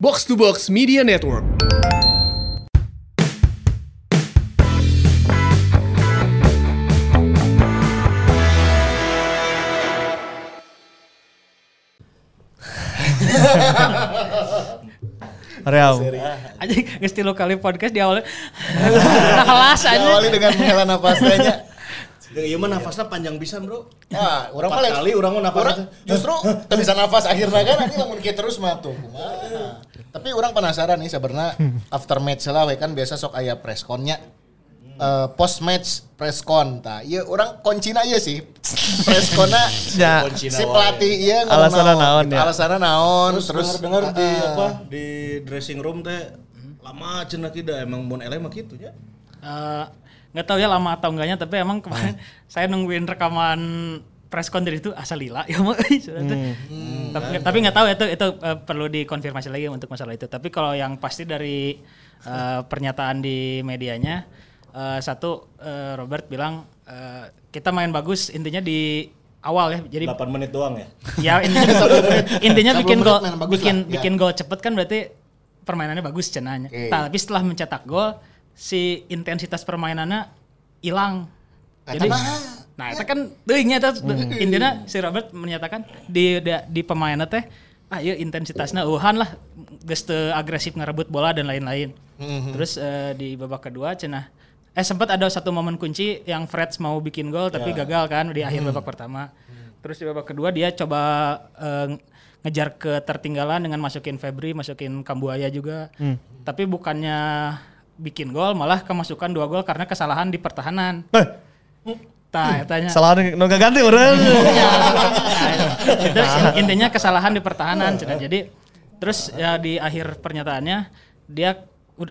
Box to Box Media Network. Real. Aja geus tilu kali podcast di awalnya. Kelas aja. Awali dengan menghela nafasnya. Yang iya mah nafasnya panjang bisa bro. Wah, orang paling kali orang mau nafas. Justru bisa nafas akhirnya kan nanti lamun kieu terus mah tuh. kumaha. Tapi orang penasaran nih sebenarnya after match lah we kan biasa sok aya press con-nya. Eh, post match press con tah. Ieu orang kuncina ieu sih. Press con-na Ya. Si pelatih ieu ngomong Alasanna naon ya? Alasanna naon Terus, terus dengar di ah, apa di dressing room teh lama cenah tidak emang mun ele mah kitu nya. Eh, nggak tahu ya lama atau enggaknya tapi emang kemarin saya nungguin rekaman press con dari itu asal lila ya mau sudah tuh. tapi tapi nggak tahu ya itu itu eh, perlu dikonfirmasi lagi untuk masalah itu tapi kalau yang pasti dari eh, pernyataan di medianya eh, satu Robert bilang kita main bagus intinya di awal ya jadi 8 menit doang ya. ya intinya, intinya 10 bikin menit gol bikin ya. bikin gol cepet kan berarti permainannya bagus cenanya. Tapi setelah mencetak gol si intensitas permainannya hilang. Jadi. Nah itu kan teuingnya tuh. Intinya si Robert menyatakan di di, di pemainnya teh ah iya intensitasnya uhan lah. Geus agresif ngerebut bola dan lain-lain. Terus eh, di babak kedua cenah eh sempat ada satu momen kunci yang Freds mau bikin gol tapi gagal kan di akhir babak pertama. Terus di babak kedua dia coba eh, ngejar ketertinggalan dengan masukin Febri, masukin Kambuaya juga. Tapi bukannya bikin gol malah kemasukan dua gol karena kesalahan di pertahanan. Eh, Tah, tanya. salah nu ganti urang. itu intinya kesalahan di pertahanan cenah. jadi terus ya di akhir pernyataannya dia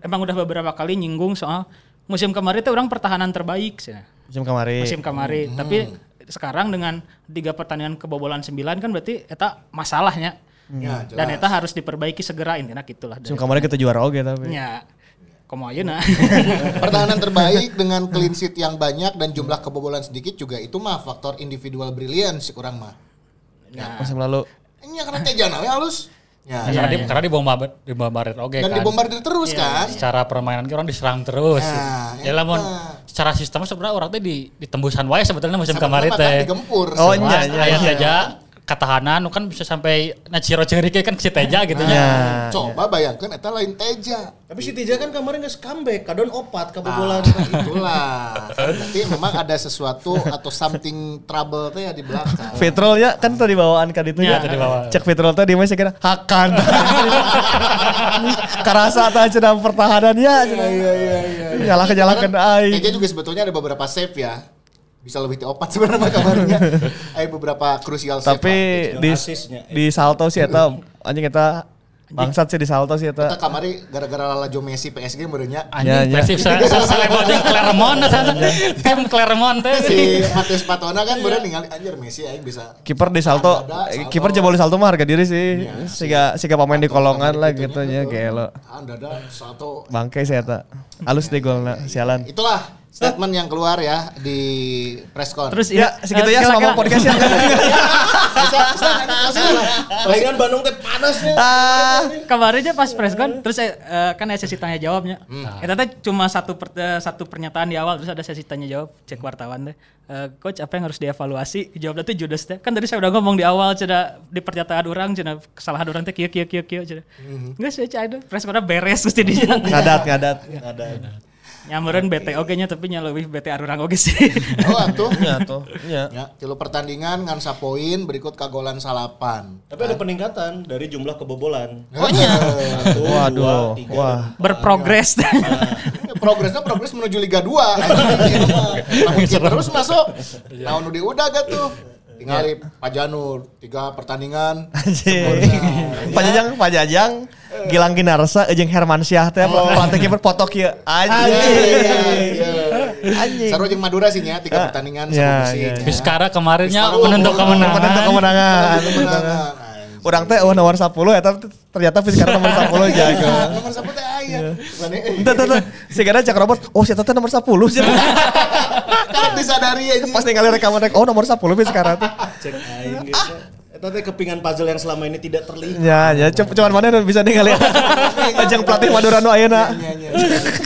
emang udah beberapa kali nyinggung soal musim kemarin itu orang pertahanan terbaik cenah. Musim kemarin. musim kemarin tapi sekarang dengan tiga pertandingan kebobolan sembilan kan berarti eta masalahnya Ya, dan eta harus diperbaiki segera intinya gitulah Musim kemarin kita juara oge tapi. ya komo ayeuna Pertahanan terbaik dengan clean sheet yang banyak dan jumlah kebobolan sedikit juga itu mah faktor individual brilliance kurang mah. Musim lalu. Ini karena Tejana we halus. Ya. karena di karena dibombardir dibombardir oke Dan kan. dibombardir terus kan. Secara permainan kita orang diserang terus. Nah, ya lamun secara sistem sebenarnya orang teh di ditembusan wae sebetulnya musim kemarin teh. digempur. Oh, iya, iya, iya. Teja ketahanan nu kan bisa sampai Nachiro Cengrike kan si Teja gitu Iya. nya. Coba bayangkan eta lain Teja. Tapi si Tija kan kemarin geus comeback, kadon opat kebobolan. Ah, itulah. Berarti memang ada sesuatu atau something trouble teh ya di belakang. Petrol ya kan tadi bawaan kan itu Ya, ya. tadi bawaan. Cek Petrol tadi saya kira hakan. Karasa tah cenah pertahanan ya. Iya iya iya. Nyalakan nyalakan aing. Teja juga sebetulnya ada beberapa save ya. Bisa lebih opat sebenarnya kabarnya. Ada beberapa krusial. Tapi di asisnya. di salto sih eta anjing eta bangsat sih di salto sih Kita eta. kamari gara-gara Lalajo Messi PSG merenya Ya, Anjing ya. persib saya selebot jeung Clermont sana. Tim Clermont teh. si Matius Patona kan bener ningali anjir Messi aing bisa Kiper di salto, eh, salto. kiper jebol di salto mah harga diri sih. Siga siga pemain di kolongan lah gitu nya gelo. Anda ada satu Bangke sih eta. Halus deh golna sialan. itulah statement yang keluar ya di press con. terus Ya, segitu eh, ya kira-kira- selama podcast ya. Palingan Bandung teh panasnya. Ah, kemarin aja pas press con terus eh, kan ada sesi tanya jawabnya. Hmm. Eta teh cuma satu per- eh, satu pernyataan di awal terus ada sesi tanya jawab cek wartawan teh. Eh, coach apa yang harus dievaluasi? Jawabnya tuh Judas teh. Kan tadi saya udah ngomong di awal cina di pernyataan orang cina kesalahan orang teh kieu kieu kieu kieu cina. Hmm. Enggak sih cina press con beres gusti dia. ngadat ngadat. Ada. Nyameureun BT oge nya tapi nya leuwih BT arurang oge sih. Oh atuh. Ya tuh. Ya. Ya, tilu pertandingan ngan sapoin berikut kagolan salapan. Tapi ada peningkatan dari jumlah kebobolan. Oh iya. Satu, dua, Waduh. tiga, Wah. Berprogres. Progresnya progres menuju Liga 2. Lamun kita terus masuk. Tahun udah udah gak tuh. Tinggal Pak Janur, tiga pertandingan. Pak Jajang, Pak Jajang, Gilang Ginarsa, jeung Herman Syah teh pelatih kiper foto kieu. Anjing. Anjing. Seru jeung Madura sih ya, tiga pertandingan Ya, sama ya, bersih. Fiskara kemarinnya Fiskara menentuk oh, kemenangan. Penentu kemenangan. Kemenangan. Orang teh oh nomor 10 ya tapi ternyata Fiskara nomor 10 jago. Nomor satu teh aya. Eh, Entah, entah, entah. Si Gana cek robot, oh si Tata nomor 10 sih. Kan disadari aja. Pas ningali rekaman rek, oh nomor 10 Fiskara tuh. Cek aing teh kepingan puzzle yang selama ini tidak terlihat. Ya, ya, cu- cuman mana nu bisa ningali. Ajang pelatih Madura nu ayeuna. Nya nya.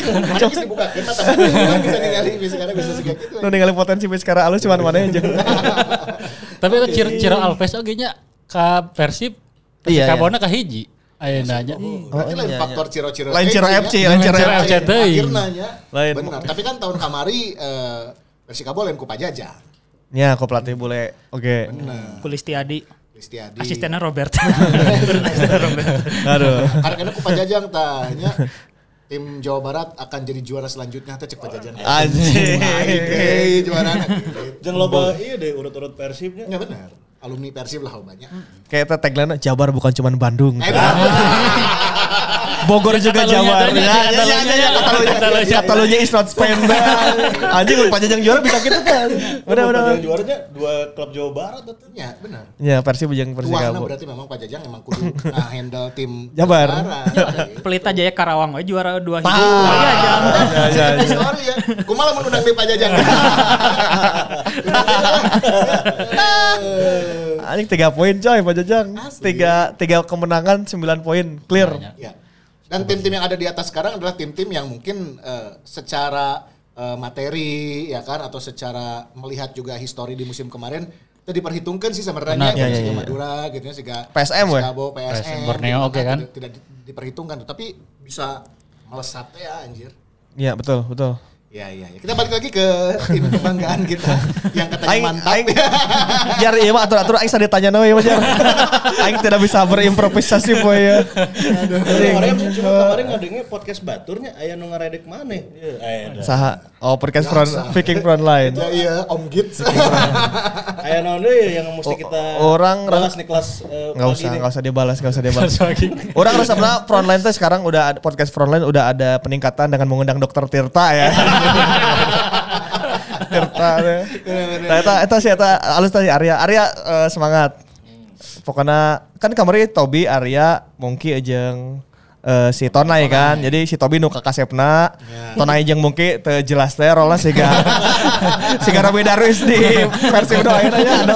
Mana bisa dibuka kan mata bisa ningali bisa karena bisa segala gitu. Nu ningali potensi sekarang alus cuman mana aja. Tapi itu Ciro, Ciro Alves oge nya ka Persib. Iya, Iya, iya. Kabona ka hiji. Ayeuna nya. Berarti lain iya, faktor ciro-ciro Lain Ciro FC, lain Ciro FC. Akhirnya nya. Lain. Benar. Tapi kan tahun kamari eh Persikabo lain ku Pajajang. Ya, kok pelatih bule. Oke. Kulistiadi, Listiadi. asistennya Robert. Aduh. Karena ku Pajajang tanya tim Jawa Barat akan jadi juara selanjutnya teh cek. Anjing. Hei, juara anak. Jangan loba iya deh urut-urut persibnya. Ya benar. Alumni Persib lah banyak. Kayak tagline Jabar bukan cuman Bandung. Eh. Bogor juga tanya, Ya, ya, ya, Katalunya, ya, Katalunya. Is not Spain. Anjing lu Pajajang juara bisa gitu kan. Udah, udah. Yang juaranya dua klub Jawa Barat itu. Ya benar. Ya, Persib jeung Tuana Persikabo. berarti memang Pajajang emang kudu nah handle tim Jabar. Pelita Jaya Karawang we juara dua hiji. Ah. Iya, jam. Ya, ya, ya. Sorry ya, kumaha lamun undang di Pajajang. Anjing 3 poin coy Pajajang. Tiga tiga kemenangan 9 poin clear. Ya. Dan tim-tim yang ada di atas sekarang adalah tim-tim yang mungkin eh, secara eh, materi ya kan atau secara melihat juga histori di musim kemarin itu diperhitungkan sih sebenarnya Benar. Ya, ya, ya, ya. Madura gitu ya sehingga PSM. Chicago, PSM, PSM, Borneo, gitu oke kan? Tidak, tidak di- diperhitungkan tuh, tapi bisa melesat ya anjir. Iya, betul, betul. Ya, ya, ya. Kita balik lagi ke tim kebanggaan kita yang katanya Aing, mantap. aing, jar iya mah atur-atur aing sadaya tanya nawe ya jar. Aing tidak bisa berimprovisasi poe ya. Kemarin sih cuma kemarin ngadengnya podcast baturnya aya nu ngaredek maneh. Ya. Saha? Oh, podcast front Viking front line. ya, iya, Om Gits. Aya naon deui yang mesti kita orang- balas nih kelas eh, Enggak pagi usah, enggak usah dibalas, enggak usah dibalas. Orang rasa sebenarnya frontline tuh sekarang udah ada podcast frontline udah ada peningkatan dengan mengundang dokter Tirta ya. Ya. Nah, eta eta sih eta alus tadi Arya. Arya eh, semangat. Pokoknya kan kemarin Tobi, Arya, Mungki jeung eh, si Tonai kan. Jadi si Tobi nu ka kasepna, Tonai jeung Mungki teu jelas teh rolna siga siga Robi Darwis di versi udah ayeuna nya anu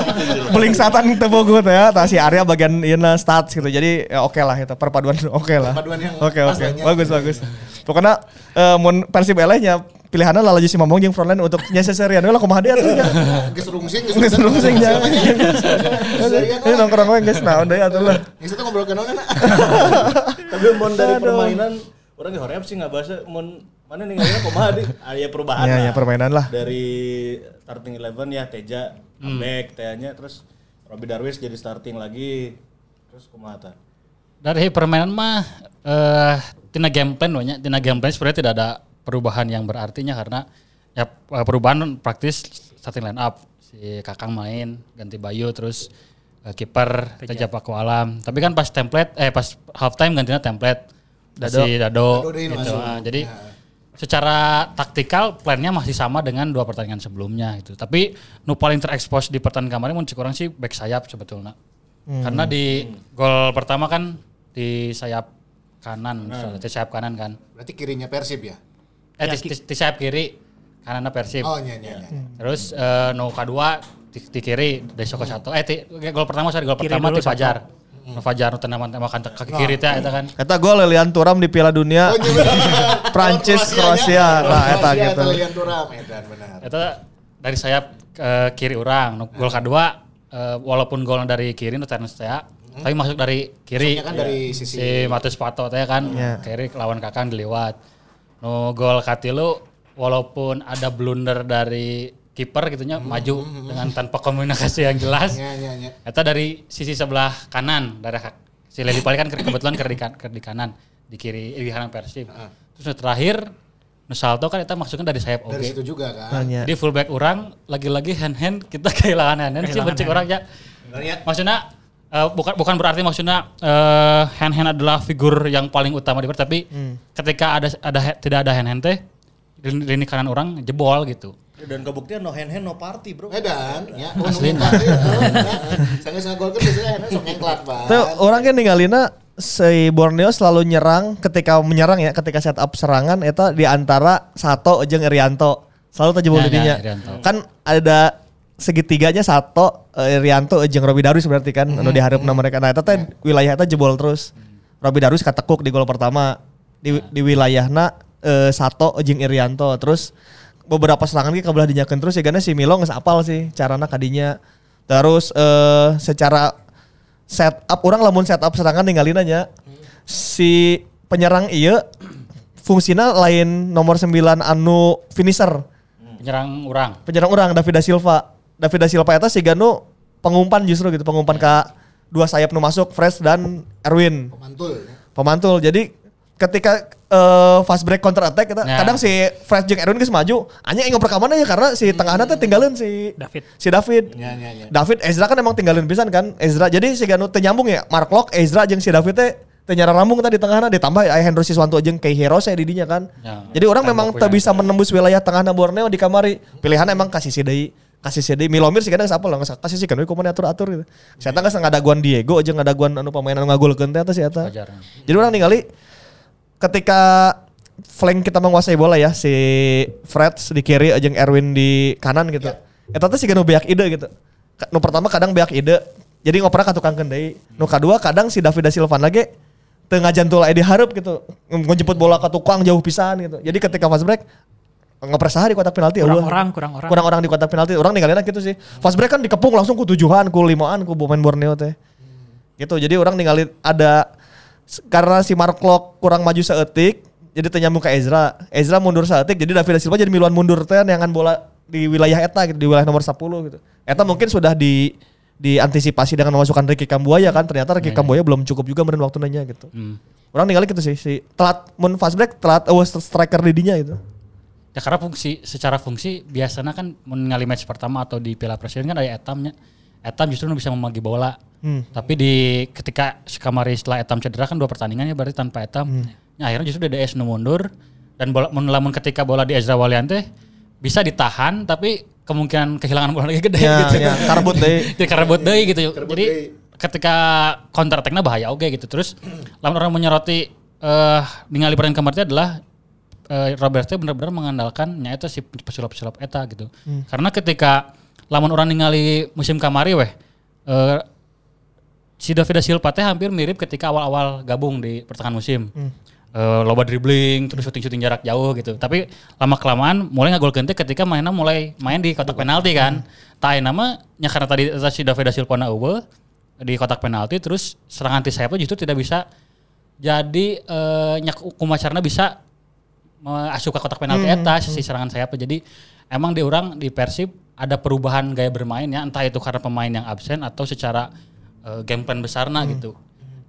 beling satan teu bogo teh ya. Tah si Arya bagian ieu stats gitu. Jadi ya oke lah itu perpaduan oke lah. Perpaduan yang Oke pas oke. nya. Bagus bagus. Pokoknya eh mun Persib eleh nya pilihannya lala si Mamong jeung frontline untuk nya seserian we lah kumaha dia tuh nya. Geus rungsing, Geus rungsing nya. Seserian, Ini nongkrong we geus naon deui atuh lah. Geus itu ngobrol ke nona. Tapi mun dari permainan orang ge hoream sih nggak bahasa mun mana nih ngayana kumaha di aya perubahan Ya lah. ya permainan lah. dari starting eleven ya Teja comeback tehnya terus Robi Darwis jadi starting lagi terus kumaha? Dari permainan mah eh tina game plan banyak, tina game plan sebenarnya tidak ada perubahan yang berartinya karena ya eh, perubahan praktis starting line up si Kakang main ganti Bayu terus eh, kiper Teja Paku Alam. Tapi kan pas template eh pas halftime gantinya template Dado. si Dado, Dado gitu. masuk. Ah, jadi secara taktikal plannya masih sama dengan dua pertandingan sebelumnya gitu. Tapi nu paling terekspos di pertandingan kemarin mun kurang sih back sayap sebetulnya. Karena di gol pertama kan di sayap kanan, di sayap kanan kan. Berarti kirinya Persib ya? Eh di, di- di sayap kiri kanannya Persib. Oh, iya, iya, iya. Terus eh, nu kedua di, di kiri dari Soko satu. Eh di, gol pertama sorry gol Kiri pertama di Fajar. Nu Fajar nu tenaman temakan kaki kiri teh eta kan. Eta gol Lilian Turam di Piala Dunia. Oh, iya. Prancis, Kroasia. Nah, eta Kroasia, gitu. Lilian Thuram, Edan benar. Itu dari sayap ke kiri orang. Nu Gol kedua eh, walaupun golnya dari kiri nu Terence Tea, tapi masuk dari kiri. Kan dari sisi- si Matius Pato teh kan Iya. kiri lawan Kakang diliwat. Nu gol katilu walaupun ada blunder dari kiper gitunya maju dengan tanpa komunikasi yang jelas. Nya, nya, nya. Eta dari sisi sebelah kanan dari si Leli Pali kan ke- kebetulan ke di, kan- ke di kanan di kiri di kanan Persib. Terus nu terakhir Nusalto kan kita masuknya dari sayap Dari oke. situ juga kan. Tanya. Jadi fullback orang lagi-lagi hand hand kita kehilangan hand hand sih benci orang ya. Benar ya? Maksudnya eh, bukan bukan berarti maksudnya eh, hand hand adalah figur yang paling utama di tapi ketika ada ada tidak ada hand hand teh lini, kanan orang jebol gitu. Dan kebuktian no hand hand no party bro. Edan, ya. Aslina. Sangat sangat gol kan biasanya enak sok ngengklat, Pak. Tuh orang kan ninggalina si Borneo selalu nyerang ketika menyerang ya ketika setup serangan itu di antara Sato jeung Irianto selalu terjebol Ya, di ya. Kan ada segitiganya Sato, eh, Rianto, jeung Robi Darwis berarti kan anu diharapna mereka. Nah, eta teh wilayah eta jebol terus. Robi Darwis katekuk di gol pertama di di wilayahna eh, Sato jeung Irianto. Terus beberapa serangan ge kabelah dinyakeun terus ya karena si Milo geus apal sih carana kadinya. Terus eh secara setup orang lamun setup serangan ninggalin aja si penyerang iya fungsinya lain nomor 9 anu finisher Penyerang orang. penyerang orang David da Silva. David da Silva eta si Ganu pengumpan justru gitu, pengumpan ke dua sayap nu masuk Fresh dan Erwin Mantul. pemantul. Jadi ketika eh, fast break counter attack kita Ya. kadang si Fresh jeung Erwin geus maju, hanya ingin perkamanan ya karena si tengahna teh tinggalin si David. si David. Ya, ya, ya. David Ezra kan emang tinggalin pisan kan Ezra jadi si Ganu teu nyambung ya Mark Locke Ezra jeung si David teh teu nyara rambung tadi tengahna ditambah aya Hendro Siswanto jeung Kei Hirose di dinya kan. Ya. Jadi orang memang punya. tak bisa menembus wilayah tengahna Borneo di kamari. Pilihan emang kasih si deui kasih si deui Milomir sih kadang lah nggak kasih sih kan kumaha atur-atur gitu. Saya tangga ngadaguan Diego aja ngadaguan anu pemain anu ngagolkeun teh eta si eta. Wajar. Jadi orang ningali ketika flank kita menguasai bola ya si Fred di kiri jeung Erwin di kanan gitu. Eta teh sih nu beak ide gitu. Nu pertama kadang beak ide. Jadi ngoprek ka tukang deui. Nu kadua kadang si David da Silva lagi tengah jantul aya dihareup gitu. Ngejemput bola ke tukang jauh pisan gitu. Jadi ketika fast break ngepres saha di kotak penalti Kurang eueuh. orang, kurang orang. Kurang orang di kotak penalti. Orang ninggalin gitu sih. Fast break kan dikepung langsung ku tujuhan, ku limaan, ku pemain Borneo teh. Gitu. Jadi orang ninggalin ada karena si Mark Locke kurang maju seetik, jadi ternyambung ke Ezra. Ezra mundur seetik, jadi David da Silva jadi miluan mundur teh neangan bola di wilayah eta gitu, di wilayah nomor 10 gitu. Eta mungkin sudah di diantisipasi dengan memasukkan Ricky Kambuaya kan ternyata Ricky Kambuaya belum cukup juga meren waktu nanya gitu. Hmm. Orang ninggalin gitu sih, si telat mun fast break telat awas striker di dinya gitu. Ya karena fungsi secara fungsi biasanya kan mengali match pertama atau di Piala Presiden kan ada etamnya. Etam justru nu bisa membagi bola. Hmm. Tapi di ketika kamari setelah Etam cedera kan dua pertandingan ya berarti tanpa Etam. Ya, akhirnya justru DDS nu mundur dan bola mun lamun ketika bola di Ezra Walian teh bisa ditahan tapi kemungkinan kehilangan bola lagi gede Ya, gitu. ya, karbut deui. Jadi karbut deui gitu. Karbut Jadi deui. ketika counter attack-nya bahaya oke gitu. Terus lamun orang menyoroti eh ningali peran kemarin adalah eh, Robert teh benar-benar mengandalkan nya si pesulap-pesulap eta gitu. Karena ketika lamun orang ningali musim kamari weh eh si David da Silva teh hampir mirip ketika awal-awal gabung di pertengahan musim. Eh, loba dribbling, terus syuting-syuting jarak jauh gitu. Tapi lama kelamaan mulai ngagolkeun teh ketika mainnya mulai main di kotak penalti kan. Tak nama nya karena tadi si David da Silva na di kotak penalti terus serangan ti sayapnya justru tidak bisa jadi eh nyak kumacarna bisa masuk ke kotak penalti eta si serangan sayapnya. Jadi emang di orang di Persib ada perubahan gaya bermain ya entah itu karena pemain yang absen atau secara eh, game plan besarna gitu.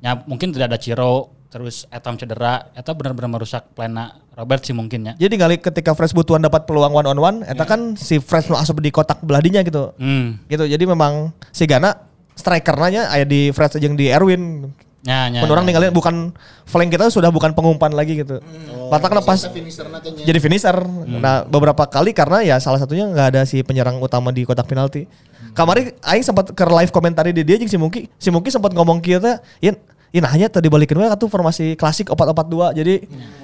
Ya mungkin tidak ada Ciro terus Etam cedera, eta benar-benar merusak plana Robert sih mungkin ya. Jadi kali ketika Fresh butuhan dapat peluang one on one, eta kan si Fresh nu asup di kotak belah dinya gitu. Hmm. Gitu. Jadi memang si Gana strikernya aya di Fresh jeung di Erwin. Ya, ya, Mun orang ya. ninggalin bukan flank kita sudah bukan pengumpan lagi gitu. Pas finisherna teh nya. jadi finisher. Nah, beberapa kali karena ya salah satunya nggak ada si penyerang utama di kotak penalti. Kamari aing sempat ke live komentari di dia si Mungki. Si Mungki sempat ngomong kieu teh, "Yin, Ih hanya tadi balikin we atuh formasi klasik 4-4-2. Jadi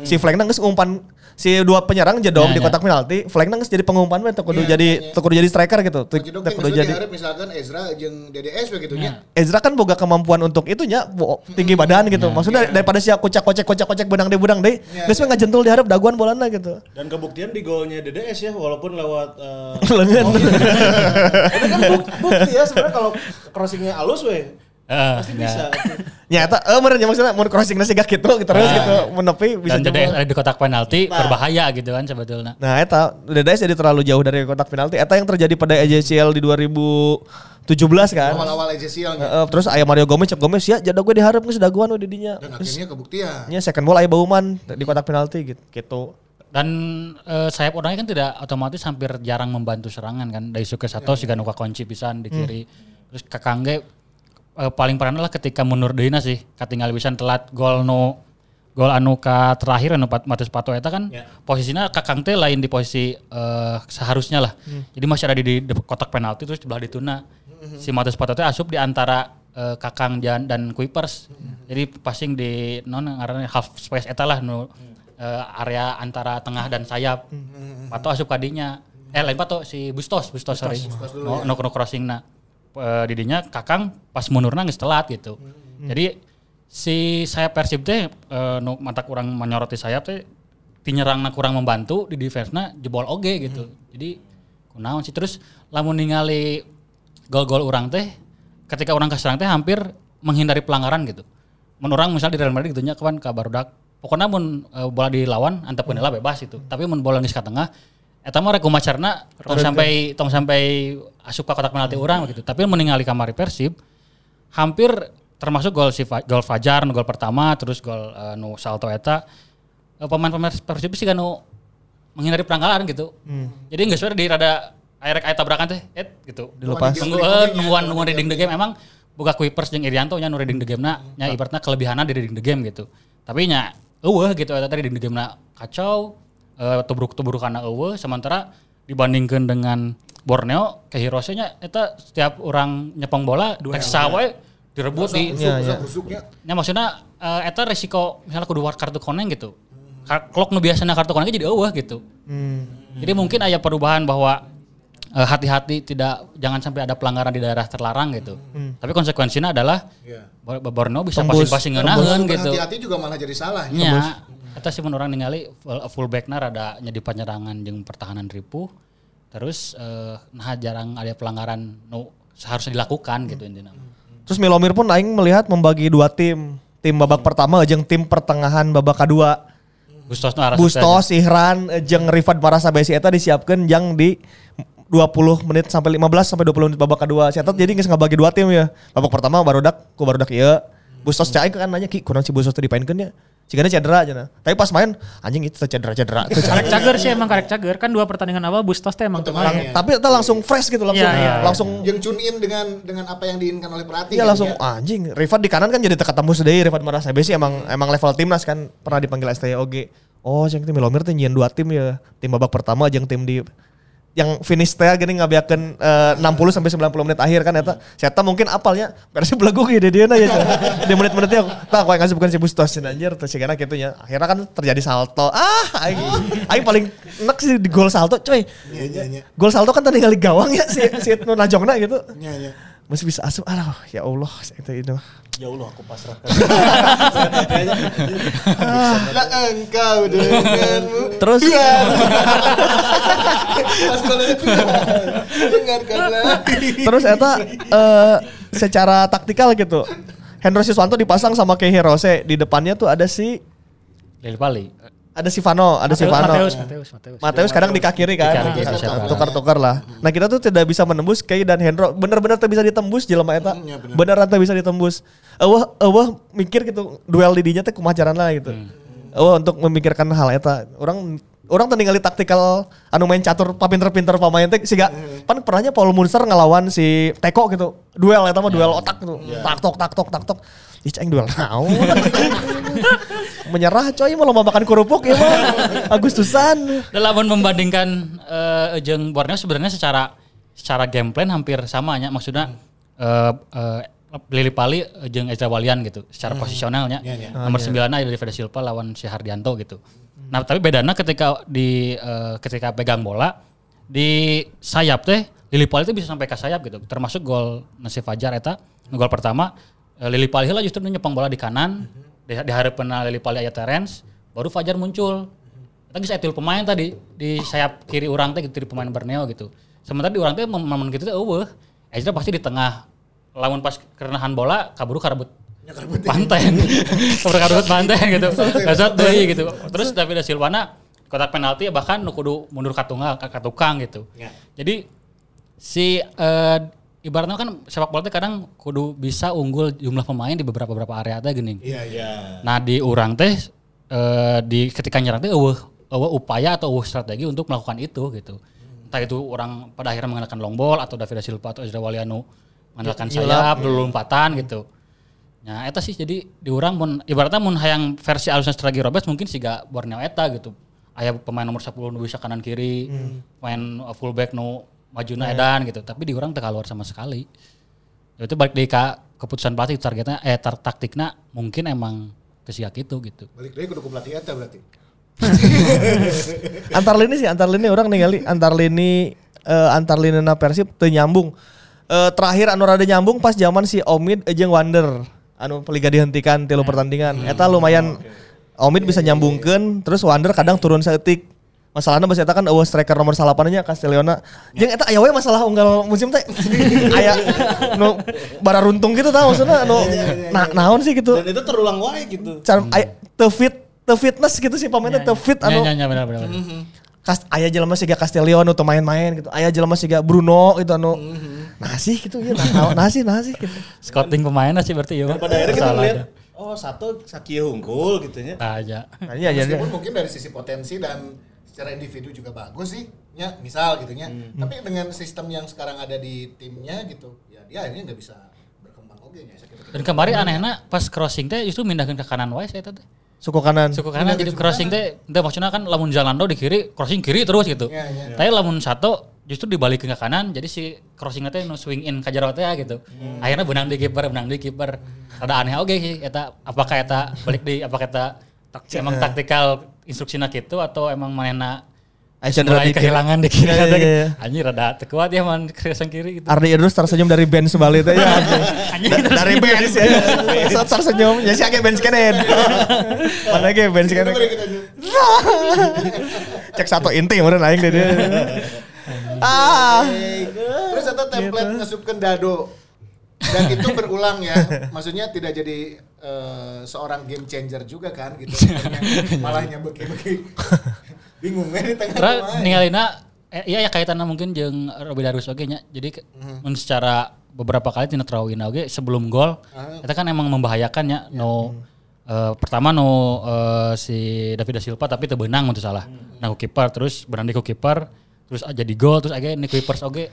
si flank geus umpan si dua penyerang jedong Ya, di ya. kotak penalti, flank geus jadi pengumpan we teu kudu Iya, jadi iya. teu kudu jadi striker gitu. Dokter kudu jadi misalkan Ezra jeung DDS begitu nya. Ezra kan boga kemampuan untuk itunya bo- tinggi badan gitu. Maksudnya daripada si kocak kocek kocak kocek benang deh benang deh, geus we ngajentul diharap daguan bolana gitu. Dan kebuktian di golnya DDS ya walaupun lewat eh, Lengan. Tapi kan buk- bukti ya sebenarnya kalau crossingnya halus weh Eh, pasti ya. bisa. Nyata eh meureun nya maksudnya mun crossing nasi gak gitu terus Nah. gitu menepi bisa Dan jadi ada di kotak penalti Nah. berbahaya gitu kan sebetulnya. Nah, eta DDS jadi terlalu jauh dari kotak penalti. Eta yang terjadi pada EJCL di 2017 kan. Awal-awal EJCL nya. Heeh, terus aya Mario Gomez, cek Gomez ya jadak gue diharap geus daguan di dinya. Dan akhirnya kebuktian. Nya second ball aya Bauman di kotak penalti gitu. gitu. Dan eh, sayap orangnya kan tidak otomatis hampir jarang membantu serangan kan. Dari Suke Sato si Ganuka kunci pisan di kiri. Terus Kakangge eh, paling parah adalah ketika mundur deuna sih. Katinggal pisan telat gol no gol anu ka terakhir anu Matius Pato eta kan posisinya Kakang teh lain di posisi eh, seharusnya lah. Jadi masih ada di, di, di kotak penalti terus sebelah dituna. Si Matius Pato teh asup di antara eh, Kakang dan, dan Kuipers. Jadi passing di non ngaranna half space eta lah nu eh, area antara tengah dan sayap. Pato asup kadinya. eh lain pato si Bustos, Bustos, sorry. no, no, no crossing na. Eh, didinya Kakang pas munurna geus telat gitu. Jadi si sayap Persib teh eh, nu mata kurang menyoroti sayap teh tinyerangna kurang membantu di defense-na jebol oge gitu. Jadi kunaon sih terus lamun ningali gol-gol orang teh ketika orang kaserang teh hampir menghindari pelanggaran gitu. Mun orang misal di Real Madrid gitunya kawan ka barudak pokoknya mun eh, bola dilawan antep hmm. bebas itu. Tapi mun bola geus ka tengah eta mah rek kumacarna tong sampai tong sampai asup ka kotak penalti orang gitu. Tapi mun ningali kamari Persib hampir termasuk gol si gol Fajar, gol pertama terus gol eh, nu salto eta eh, pemain-pemain Persib sih kan nu menghindari pelanggaran gitu. Jadi nggak sebenarnya di rada air aya tabrakan teh, et gitu. Dilepas. Nunggu eh, nungguan nungguan reading the game emang buka Kuipers jeung Irianto nya nu reading the game na nya ibaratna kelebihanna di reading the game gitu. Tapi nya eueuh gitu eta tadi reading the game na kacau eh tubruk-tubrukanna eueuh sementara dibandingkan dengan Borneo ke Hirose nya eta setiap orang nyepong bola tek sawe direbut di Iya, iya. Ya maksudnya eh, eta resiko misalnya kudu war kartu koneng gitu. Klok nu biasanya kartu koneng jadi eueuh gitu. Jadi mungkin ada perubahan bahwa hati-hati tidak jangan sampai ada pelanggaran di daerah terlarang gitu. Tapi konsekuensinya adalah Bo- Borneo bisa pasing-pasing ngeunaheun gitu. Hati-hati juga malah jadi salah. Nya, eta sih mun urang ningali full, fullbackna rada nya di penyerangan jeung pertahanan ripuh. Terus eh, nah jarang ada pelanggaran nu seharusnya dilakukan gitu intinya. Terus Milomir pun aing melihat membagi dua tim. Tim babak pertama jeung tim pertengahan babak kedua. Bustos Bustos, Ihran, eh, jeung Rifat Parasa Besi eta disiapkan yang di 20 menit sampai 15 sampai 20 menit babak kedua. Si eta jadi geus ngabagi dua tim ya. Babak pertama barudak ku barudak ieu. Bustos cai kan nanya ki kunaon si Bustos teh dipainkeun ya. Cigana cedera aja Tapi pas main anjing itu teh cedera-cedera. Karek cager sih emang karek cager kan dua pertandingan awal Bustos teh emang tuh Lang- main. Tapi eta langsung fresh gitu langsung. Iya, iya. Langsung yang tune in dengan dengan apa yang diinginkan oleh pelatih. Iya kan, langsung ya. anjing. Rifat di kanan kan jadi teka tembus deui Rifat Marasa sih emang emang level timnas kan pernah dipanggil STOG. Oh, yang tim Milomir teh nyieun dua tim ya. Tim babak pertama jeung tim di yang finish teh gini ngabiakeun eh, 60 sampai 90 menit akhir kan eta. Saya mungkin apalnya versi belagu ge di dieu ya. di menit-menitnya tah koe ngasupkeun si Bustos anjir teh sigana kitu nya. Akhirnya kan terjadi salto. Ah, aing aing paling enak sih di gol salto coy. Iya, iya, iya. Gol salto kan tadi kali gawang ya si si nu najongna gitu. Iya, iya. Masih bisa asup. Aduh, ya Allah, itu itu. Ya Allah aku pasrahkan. Lah engkau denganmu. Terus Pas kalau dengarkanlah. terus eta eh, secara taktikal gitu. Hendro Siswanto dipasang sama Kei Hirose di depannya tuh ada si Lili Pali. Ada si Vano, ada si Vano. Mateus, Mateus, Mateus. Mateus kadang di kaki kiri kan. Tukar-tukar lah. Nah, kita tuh tidak bisa menembus Kei dan Hendro. Bener-bener tidak bisa ditembus jelema eta. iya, bener. Beneran tidak bisa ditembus. Eueuh, eueuh mikir gitu duel di dinya teh carana lah gitu. Eueuh untuk memikirkan hal eta. Orang orang tadi ningali taktikal anu main catur papinter-pinter pemain teh siga pan pernahnya Paul Munster ngelawan si Teko gitu. Duel eta mah duel otak gitu. Tak tok tak tok tak tok. Ih cing duel naon. Menyerah coy mau lomba makan kerupuk ya mah. Agustusan. Dalam membandingkan eh jeung Borneo sebenarnya secara secara game plan hampir sama nya maksudnya eh eh, Lili Pali jeung Ezra Walian gitu secara posisionalnya. Nomor 9 ada David Silva lawan si Hardianto gitu. Nah, tapi bedanya ketika di eh, ketika pegang bola di sayap teh Lili Pali itu bisa sampai ke sayap gitu. Termasuk gol Nasif Fajar eta gol pertama Lili Pali lah justru nyepang bola di kanan di, di harapan Lili Pali aya Terence baru Fajar muncul. Tapi saya pemain tadi di sayap kiri orang teh gitu di pemain Borneo gitu. Sementara di orang teh mem- momen gitu teh eueuh. Ezra pasti di tengah lamun pas kerenahan bola kaburu karebut panten. kaburu karebut panten gitu. Gasot deui gitu. Terus David Silvana kotak penalti bahkan nu kudu mundur ka tunggal ka ka tukang gitu. Jadi si eh, ibaratnya kan sepak bola teh kadang kudu bisa unggul jumlah pemain di beberapa beberapa area teh geuning. Iya, iya. Nah di orang teh eh, di ketika nyerang teh eueuh eueuh upaya atau eueuh strategi untuk melakukan itu gitu. Entah itu orang pada akhirnya mengandalkan long ball atau David Silva atau Ezra Waliano mengandalkan sayap, dulu lompatan gitu. Nah, eta sih jadi di orang mun ibaratnya mun hayang versi alusnya strategi Roberts mungkin siga Borneo eta gitu. Aya pemain nomor 10 nu bisa kanan kiri, pemain fullback nu majuna edan gitu. Tapi di orang teu keluar sama sekali. Ya Itu balik dari ka keputusan pelatih targetnya eh tar taktiknya mungkin emang kesiak itu gitu. Balik deui kudu ku pelatih eta berarti. antar lini sih antar lini orang ningali antar lini eh, antar lini na Persib teu nyambung. Eh, terakhir anu rada nyambung pas zaman si Omid jeung Wander anu liga dihentikan tilu pertandingan. Eta lumayan Omid bisa nyambungkeun terus Wander kadang turun seetik. Masalahnya eta kan eueuh striker nomor salapannya Castellona. Jeung eta aya we masalah unggal musim teh. aya nu bara runtung gitu tah maksudnya anu nah, naon sih gitu. Dan itu terulang wae gitu. Cara aya teu fit teu fitness gitu sih pemainnya teu fit anu ya, ya, benar, benar. benar. kas aya jelema siga teu main-main gitu. Aya jelema siga Bruno gitu anu. Nah sih gitu ya nah, nah sih nah sih gitu. Scouting pemainnya sih berarti ya. Pada akhirnya kita aja. oh satu Sakia unggul gitu ya. Nah, aja. Nah, iya iya. Mungkin dari sisi potensi dan secara individu juga bagus sih, ya misal gitu ya. Tapi dengan sistem yang sekarang ada di timnya gitu, ya dia akhirnya nggak bisa berkembang oke nya. Dan kemarin anehnya pas crossing teh justru mindahkan ke kanan wae saya teh. Suku kanan. Suku kanan jadi crossing teh, teh maksudnya kan lamun Jalando di kiri, crossing kiri terus gitu. Iya, iya. Tapi lamun satu justru dibalikin ke kanan, jadi si crossingnya teh nu swing in ka jero teh gitu. Akhirnya benang di kiper, benang di kiper. Ada aneh oge sih eta apakah eta balik di apakah eta emang taktikal instruksinya gitu atau emang manena Aisyah Chandra mulai kehilangan di kiri Iya, iya, iya. Anjir rada teu kuat ya man kreasan kiri gitu. Ardi Idrus tersenyum dari bench Bali teh ya. Da- dari bench ya. So, tersenyum ya si age bench kenen. Mana ge bench kenen. Cek satu inti meureun aing deh dia. Ah. Terus atau template ngesupkeun dado. Dan itu berulang ya. Maksudnya tidak jadi eh, seorang game changer juga kan gitu. Malahnya beki-beki. Bingung ya di tengah pemain. ningalina eh, iya ya kaitannya mungkin jeung Robi Darus oge nya. Jadi ke- mun secara beberapa kali tina terawin oge sebelum gol itu kan emang membahayakan ya no eh, pertama no eh, si David da Silva tapi teu beunang untuk salah. Nah ku kiper terus berandi ku kiper terus aja di gol terus age ni Clippers oge.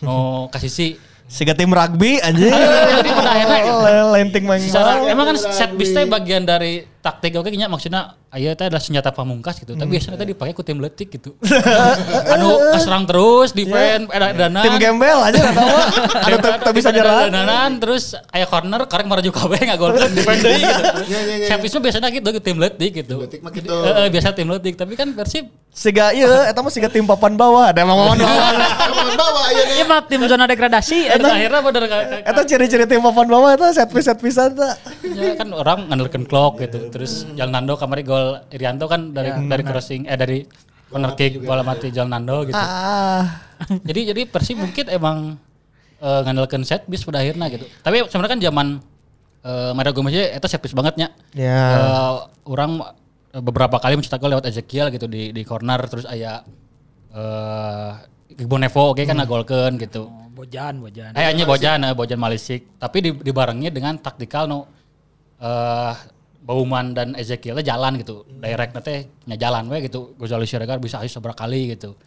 No kasih si Siga tim rugby anjing. Jadi pada akhirnya Oh, Lenting main. emang kan set piece teh bagian dari taktik oke nya maksudnya aya teh adalah senjata pamungkas gitu tapi biasanya teh dipakai ku tim letik gitu anu kaserang terus defend ada dana Tim gembel aja enggak tahu. Anu teu bisa nyerang. Dananan terus aya corner karek maraju kabeh ngagolkeun defend deui gitu. Iya, iya, iya. Set piece mah biasanya gitu tim letik gitu. Letik mah gitu. Heeh, biasa tim letik tapi kan Persib Siga ieu eta mah siga tim papan bawah. Ada emang papan bawah. Teman bawa aja Iya mah tim zona degradasi. eta akhirnya bener ka- ka- Eta ciri-ciri tim papan bawah eta set piece set piece eta. ya kan orang ngandalkan clock gitu. Terus Jal Nando kemarin gol Irianto kan dari dari crossing eh dari corner kick bola mati Jal Nando gitu. Ah. jadi jadi Persib mungkin emang eh, ngandalkan set piece pada akhirnya gitu. Tapi sebenarnya kan zaman eh Mario Gomez ya itu set piece bangetnya. Ya. Eh, orang beberapa kali mencetak gol lewat Ezekiel gitu di di corner terus aya eh Bonevo oke kan ngagolkeun gitu. Oh, Bojan, Bojan. Kayaknya Bojan, Bojan Malisik. Tapi di, dibarengi dengan taktikal no eh Bauman dan Ezekiel jalan gitu. Direct nanti nya jalan we gitu. Gonzalo Siregar bisa asis beberapa kali gitu.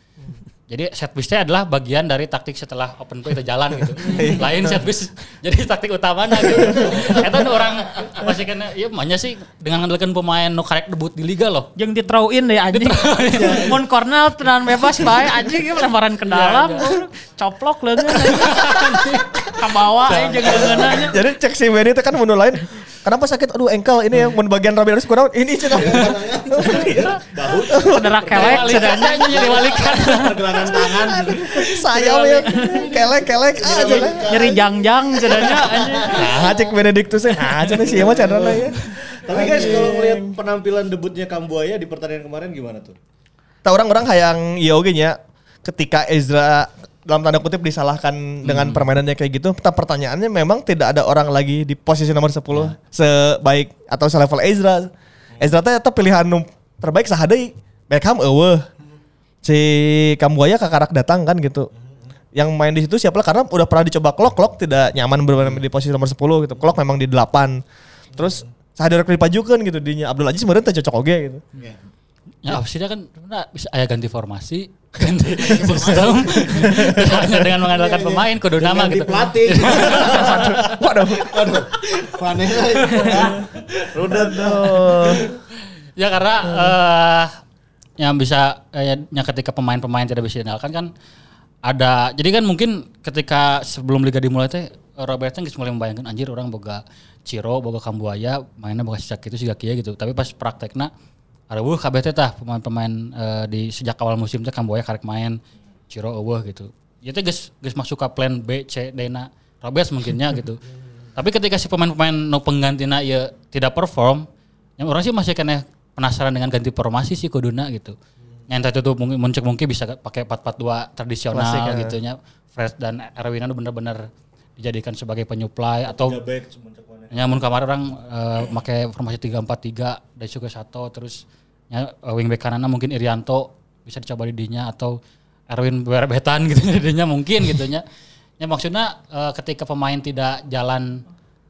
Jadi set piece adalah bagian dari taktik setelah open play itu jalan gitu. Lain set piece jadi taktik utamanya gitu. Eta orang masih kena iya makanya sih dengan ngandalkan pemain nu karek debut di liga loh. Jeung di throw in deh anjing. Mun corner tenan bebas bae anjing ieu lemparan ke dalam. Coplok leungeun anjing. Kabawa aja jeung. Jadi cek si Benny itu kan menu lain. Kenapa sakit? Aduh engkel ini yang mun bagian Rabi harus kurang. Ini cenah. Cedera kelek cenah. Cenanya diwalikan. Pergelangan tangan. Saya ya kelek kelek ah cenah. Nyeri jangjang anjing. Nah, cek Benedictus nah cenah sih mah cenah ya. Tapi guys kalau ngelihat penampilan debutnya Kambuaya di pertandingan kemarin gimana tuh? Tak orang-orang hayang iya oge nya ketika Ezra dalam tanda kutip disalahkan dengan permainannya kayak gitu. Tapi pertanyaannya memang tidak ada orang lagi di posisi nomor 10 sebaik atau selevel Ezra. Ezra teh eta pilihan terbaik sahadei. Beckham eueuh. Si Kambuaya kakarak datang kan gitu. Yang main di situ siapa lah karena udah pernah dicoba Klok, Klok tidak nyaman bermain di posisi nomor 10 gitu. Klok memang di 8. Terus sadar dipajukan gitu dinya Abdul Aziz sebenarnya teh cocok oge gitu. Ya opsinya kan sebenarnya bisa ayah ganti formasi, ganti sistem, hanya dengan mengandalkan pemain, kudu nama gitu. pelatih. Waduh. Aduh. Aneh. Rudet. Ya karena eh yang bisa yang ketika pemain-pemain tidak bisa diandalkan kan ada jadi kan mungkin ketika sebelum liga dimulai teh Robertson geus mulai membayangkan anjir orang boga Ciro, boga Kambuaya, mainnya boga sejak itu sih kieu gitu. Tapi pas praktekna ada eueuh kabeh teh tah pemain-pemain eh, di sejak awal musim teh Kamboya karek main Ciro eueuh gitu. Ya teh geus geus masuk ke plan B, C, D na Robes mungkinnya gitu. Tapi ketika si pemain-pemain no penggantina ya tidak perform, yang orang sih masih kena penasaran dengan ganti formasi sih kuduna gitu. Yang itu tuh mungkin muncul mungkin bisa pakai 4-4-2 tradisional Klasik, ya. gitu nya. Fred dan Erwin itu benar-benar dijadikan sebagai penyuplai atau Tiga back semuanya mana. Ya mun kemarin orang eh, make formasi 343 dari Suga Sato terus ya eh, wingback kanannya mungkin Irianto bisa dicoba di dinya atau Erwin Berbetan gitu di dinya mungkin gitu. Ya maksudnya eh, ketika pemain tidak jalan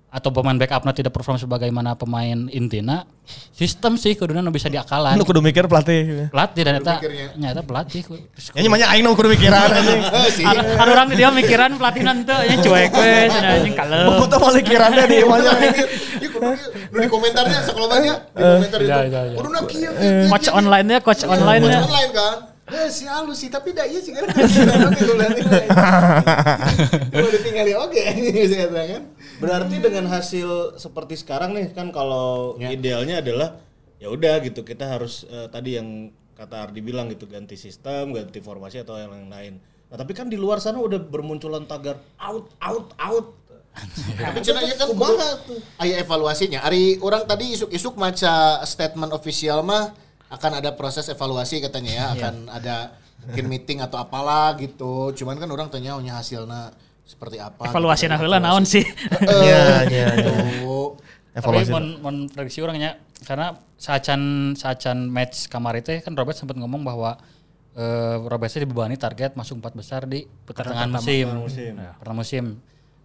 atau pemain backupnya tidak perform sebagaimana pemain intina, sistem sih kuduna nu bisa diakalan. Lu kudu mikir pelatih. Pelatih dan eta mikirnya. nyata pelatih. Ya nyamanya aing nu kudu mikiran anjing. sih. Ada orang dia mikiran pelatih nanti nya cuek we cenah anjing kalem. Buku tuh mau mikirannya di imahnya. Iya, kudu ieu. Nu di komentarnya sekolahnya di komentar itu. iya, iya, iya. Kudu na kieu kieu. Coach online-nya, coach online-nya. Coach online kan. Eh si halus sih tapi da ieu sih kan. Udah ditinggali oke saya kan. Berarti dengan hasil seperti sekarang nih kan kalau idealnya adalah ya udah gitu kita harus eh, tadi yang kata Ardi bilang gitu ganti sistem, ganti formasi atau yang lain. Nah tapi kan di luar sana udah bermunculan tagar out out out. Tapi cenah ieu kan kudu aya evaluasinya. Ari orang tadi isuk-isuk maca statement official mah akan ada proses evaluasi katanya ya, akan ada mungkin meeting atau apalah gitu. Cuman kan orang tanya nya hasilnya seperti apa. Evaluasi gitu. nah heula naon sih? Iya, iya. Tuh. Tapi Evaluasi. mon, mon prediksi orangnya karena saacan saacan match kamari teh kan Robert sempat ngomong bahwa eh Robert teh dibebani target masuk empat besar di pertengahan musim. Nah, Pertengahan musim.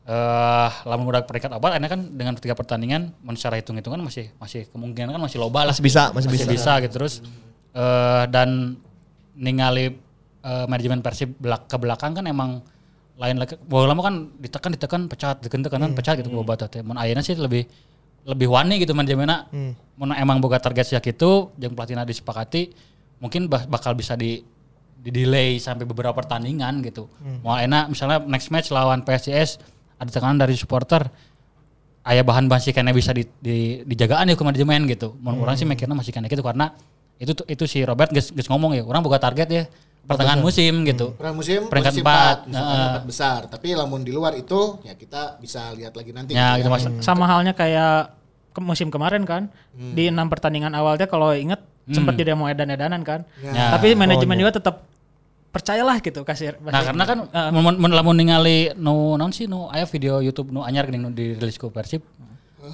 Eh lamun udah peringkat awal akhirnya kan dengan tiga pertandingan secara hitung-hitungan masih masih kemungkinan kan masih loba lah. Masih bisa, masih bisa. gitu terus eh dan ningali eh, manajemen Persib belak ke belakang kan emang lain lagi. Bahwa lama kan ditekan ditekan pecat ditekan tekanan pecat gitu hmm. teh mun ayeuna sih lebih lebih wani gitu manajemenna mun emang boga target sejak itu jeung pelatihna disepakati mungkin bah- bakal bisa di di delay sampai beberapa pertandingan gitu. Mau enak misalnya next match lawan PSIS ada tekanan dari supporter ayah bahan bahan sih bisa di, di, dijagaan ya ke manajemen gitu. Mun orang sih mikirnya masih kayaknya gitu karena itu itu si Robert geus ngomong ya, orang buka target ya pertengahan musim gitu. Perang musim Peringkat empat. empat besar. Tapi lamun di luar itu ya kita bisa lihat lagi nanti. Ya gitu mas. Sama halnya kayak ke musim kemarin kan. Di enam pertandingan awalnya kalau inget sempat jadi mau edan-edanan kan. Ya. Tapi manajemen juga tetap percayalah gitu kasih. Nah karena kan mun mun lamun ningali nu naon sih nu aya video YouTube nu anyar geuning nu dirilis ku Persib.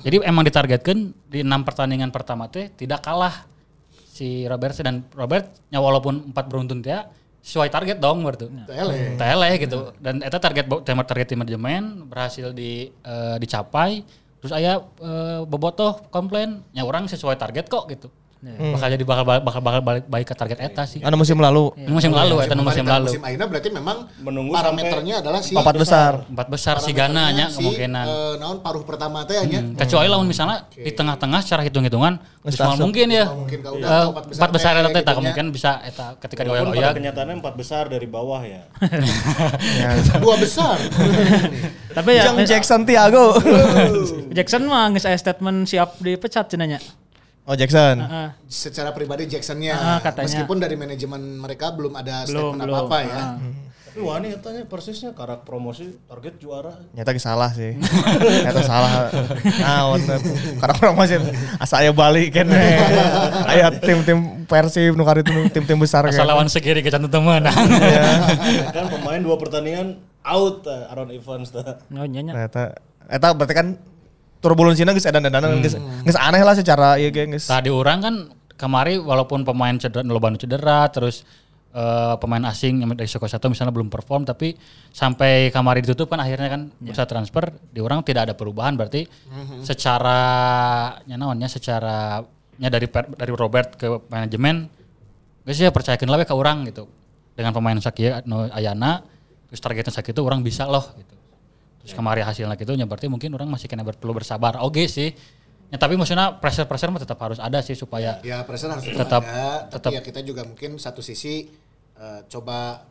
Jadi emang ditargetkan di enam pertandingan pertama teh tidak kalah si Robert dan Robert nya walaupun empat beruntun teh sesuai target dong berarti. Tele. Tele gitu dan eta target tema target tim manajemen berhasil di eh, dicapai terus aya eh, bobotoh komplain nya orang sesuai target kok gitu bakal jadi bakal bakal bakal balik baik ke target eta sih Anu musim lalu. Ini musim lalu eta nu musim lalu Musim akhirnya berarti memang Menunggu parameternya adalah si Empat besar. empat besar si Gana nya si, kemungkinan eh, naon paruh pertama teh nya. kecuali lamun misalnya di tengah-tengah secara hitung-hitungan semua mungkin ya mungkin ka udah, Eh, empat besar eta teh gitu kemungkinan bisa eta ketika dioyak-oyak kenyataannya empat besar dari bawah ya. Dua besar. Tapi ya Jang Jackson Tiago. Jackson mah geus statement siap dipecat cenanya. Oh Jackson. Heeh. Secara pribadi Jacksonnya, Ah, katanya. meskipun dari manajemen mereka belum ada Belum, statement belum. apa-apa ya. Ah. Tapi wani katanya persisnya karak promosi target juara. Nyata salah sih. Nyata salah. Nah, karena orang masih asa aya balik kan. Aya tim-tim Persib nu kari itu tim-tim besar asal kan. lawan segiri kecan temen kan pemain dua pertandingan out eh, Aaron Evans. Oh nyanya. Nah, eta eta berarti kan turbulensinya geus edan-edanan geus geus aneh lah secara ieu ge geus. tadi orang kan kemari walaupun pemain cedera loba cedera terus eh, pemain asing yang dari Soko satu misalnya belum perform tapi sampai kamari ditutup kan akhirnya kan bisa transfer di orang tidak ada perubahan berarti secara nya naonnya secara nya dari dari Robert ke manajemen guys ya percayakan lah ke orang gitu. Dengan pemain sakieu no ayana terus targetnya sakieu orang bisa loh gitu terus kemarin hasilnya gitu ya berarti mungkin orang masih kena perlu bersabar oke sih ya, tapi maksudnya pressure pressure mah tetap harus ada sih supaya Ya pressure harus tetap, Tetap- ada, tetap. tapi ya kita juga mungkin satu sisi eh, coba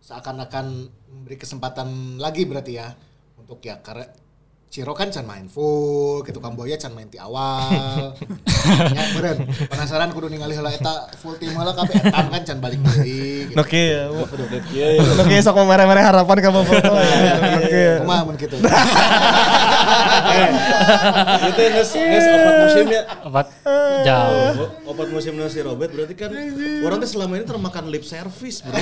seakan-akan memberi kesempatan lagi berarti ya untuk ya karena Ciro kan can main full gitu Kamboya can main di awal ya beren penasaran kudu ningali heula eta full tim heula kabeh etam kan can balik deui gitu. Oke, Iya, iya. oke sok mereh-mereh harapan kamu foto. Oke. Kumaha mun kitu Itu nges nges opat musimnya. Opat jauh. Opat musimnya si Robert berarti kan orang tuh selama ini termakan lip service bro.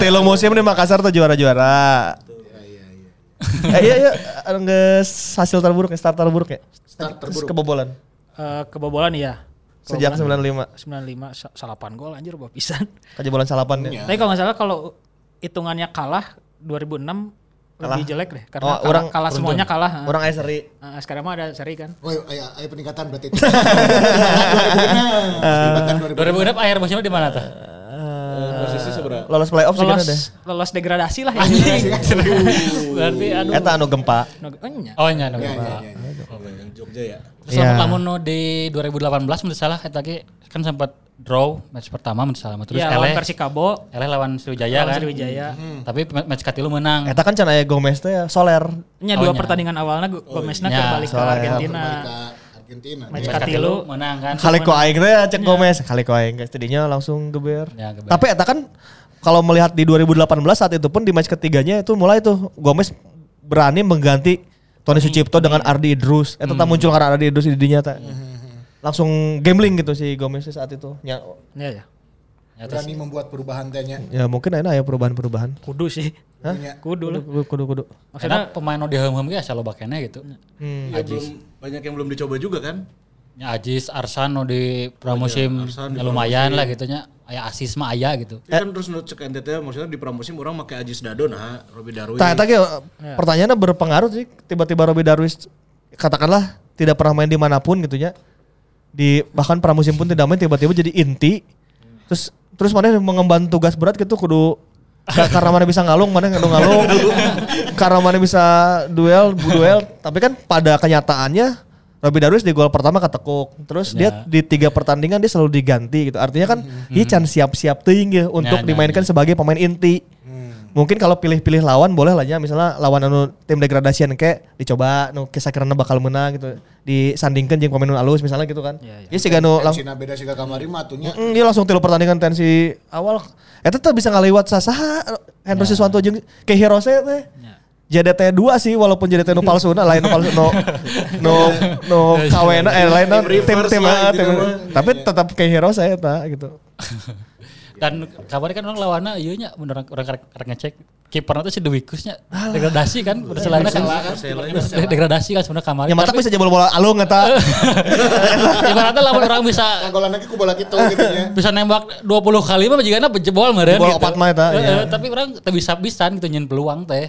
Telo museum di Makassar tuh juara-juara. eh, iya iya nggak hasil terburuk ya start terburuk ya Start terburuk. kebobolan Eh, kebobolan iya. sejak Kebobolan 95 95 sa- salapan gol anjir bawa pisan. kejebolan salapan ya Iya. Tapi kalau nggak salah kalau hitungannya kalah 2006 Kalah. lebih jelek deh karena Oh, kalah, orang- kalah semuanya kalah. orang aya seri Eh, sekarang mah ada seri kan. Oh, aya aya peningkatan berarti. 2006. 2006 akhir musimnya di mana tuh? Posisi seberapa? lolos playoff sih kan Lolos deh lolos degradasi lah ya. Berarti aduh. eta anu gempa No, oh, nya. Oh nya no. Ya, ya, ya, ya. Oh, yang Jogja ya. Terus Iya. lamun lamun di 2018 menurut salah eta ge kan sempat draw match pertama menurut salah terus Iya, lawan eleh Persikabo, eleh lawan Sriwijaya lawan kan. Sriwijaya. Tapi match katilu menang. eta kan can aya Gomez teh ya Soler Nya Oh, dua nya. pertandingan awalnya nya, kembali ke soalnya Argentina. Argentina. Match Match katilu. menang kan. kali ko aing teh cek Gomez. Kali ko aing guys tadinya langsung geber. Ya, geber. tapi eta kan kalau melihat di 2018 saat itu pun di match ketiganya itu mulai tuh Gomez berani mengganti Tony Sucipto dengan Ardi Idrus. Eta tak muncul karena Ardi Idrus di dinya teh. Langsung gambling gitu si Gomez saat itu. Ya, Iya ya. Ya, Berani membuat perubahan tehnya. ya mungkin enak ya perubahan-perubahan. Kudu sih. Kudu lah. kudu kudu kudu karena pemain nu diheum-heum ge asa loba keneh gitu. Hmm. Ya, belum banyak yang belum dicoba juga kan? Ya Ajis Arsan nu di pramusim Arsan di ya lumayan lah gitu nya. Aya asis mah aya gitu. Ya kan terus nu cek NTT maksudnya di pramusim orang pakai Ajis Dado nah, Robi Darwi. Tah, eta ge, pertanyaannya berpengaruh sih tiba-tiba Robi Darwis katakanlah tidak pernah main di mana pun gitu ya di bahkan pramusim pun tidak main tiba-tiba jadi inti terus terus mana mengemban tugas berat gitu kudu karena mana bisa ngalung mana kudu ngalung. Karena mana bisa duel bu duel. Tapi kan pada kenyataannya Robi Darwis di gol pertama ketekuk. Terus dia di tiga pertandingan dia selalu diganti gitu. Artinya kan dia can siap-siap teuing ya untuk Nah, nah, dimainkan sebagai pemain inti mungkin kalau pilih-pilih lawan boleh lah ya. Misalnya lawan anu tim degradasian kayak dicoba nu kisah karena bakal menang gitu. Disandingkan jeung pemain nu alus misalnya gitu kan. Iya, iya. ya sih nu lang Cina beda sih kamari mah atunya. Mm, dia langsung tilu pertandingan tensi awal. Eta tuh bisa ngaliwat sasaha Hendro Siswanto jeung ke Hirose teh. JDT 2 sih walaupun JDT nu palsuna lain nu palsu no no no kawena eh lain no, Tim tim tim, gitu tim mah. tapi tetap ke Hirose eta gitu Dan kabarnya kan orang lawannya iya nya bener orang orang karek ngecek. Kipernya tuh si Dewikusnya degradasi kan udah selana kan. degradasi kan sebenarnya kemarin ya mata Tapi bisa jebol bola alung eta ibaratnya lawan orang bisa Kagolan lagi ku bola gitu gitu nya. bisa nembak 20 kali mah jigana jebol meureun Jebol opat mah eta, Heeh, iya. tapi orang teu bisa pisan gitu nyen peluang teh.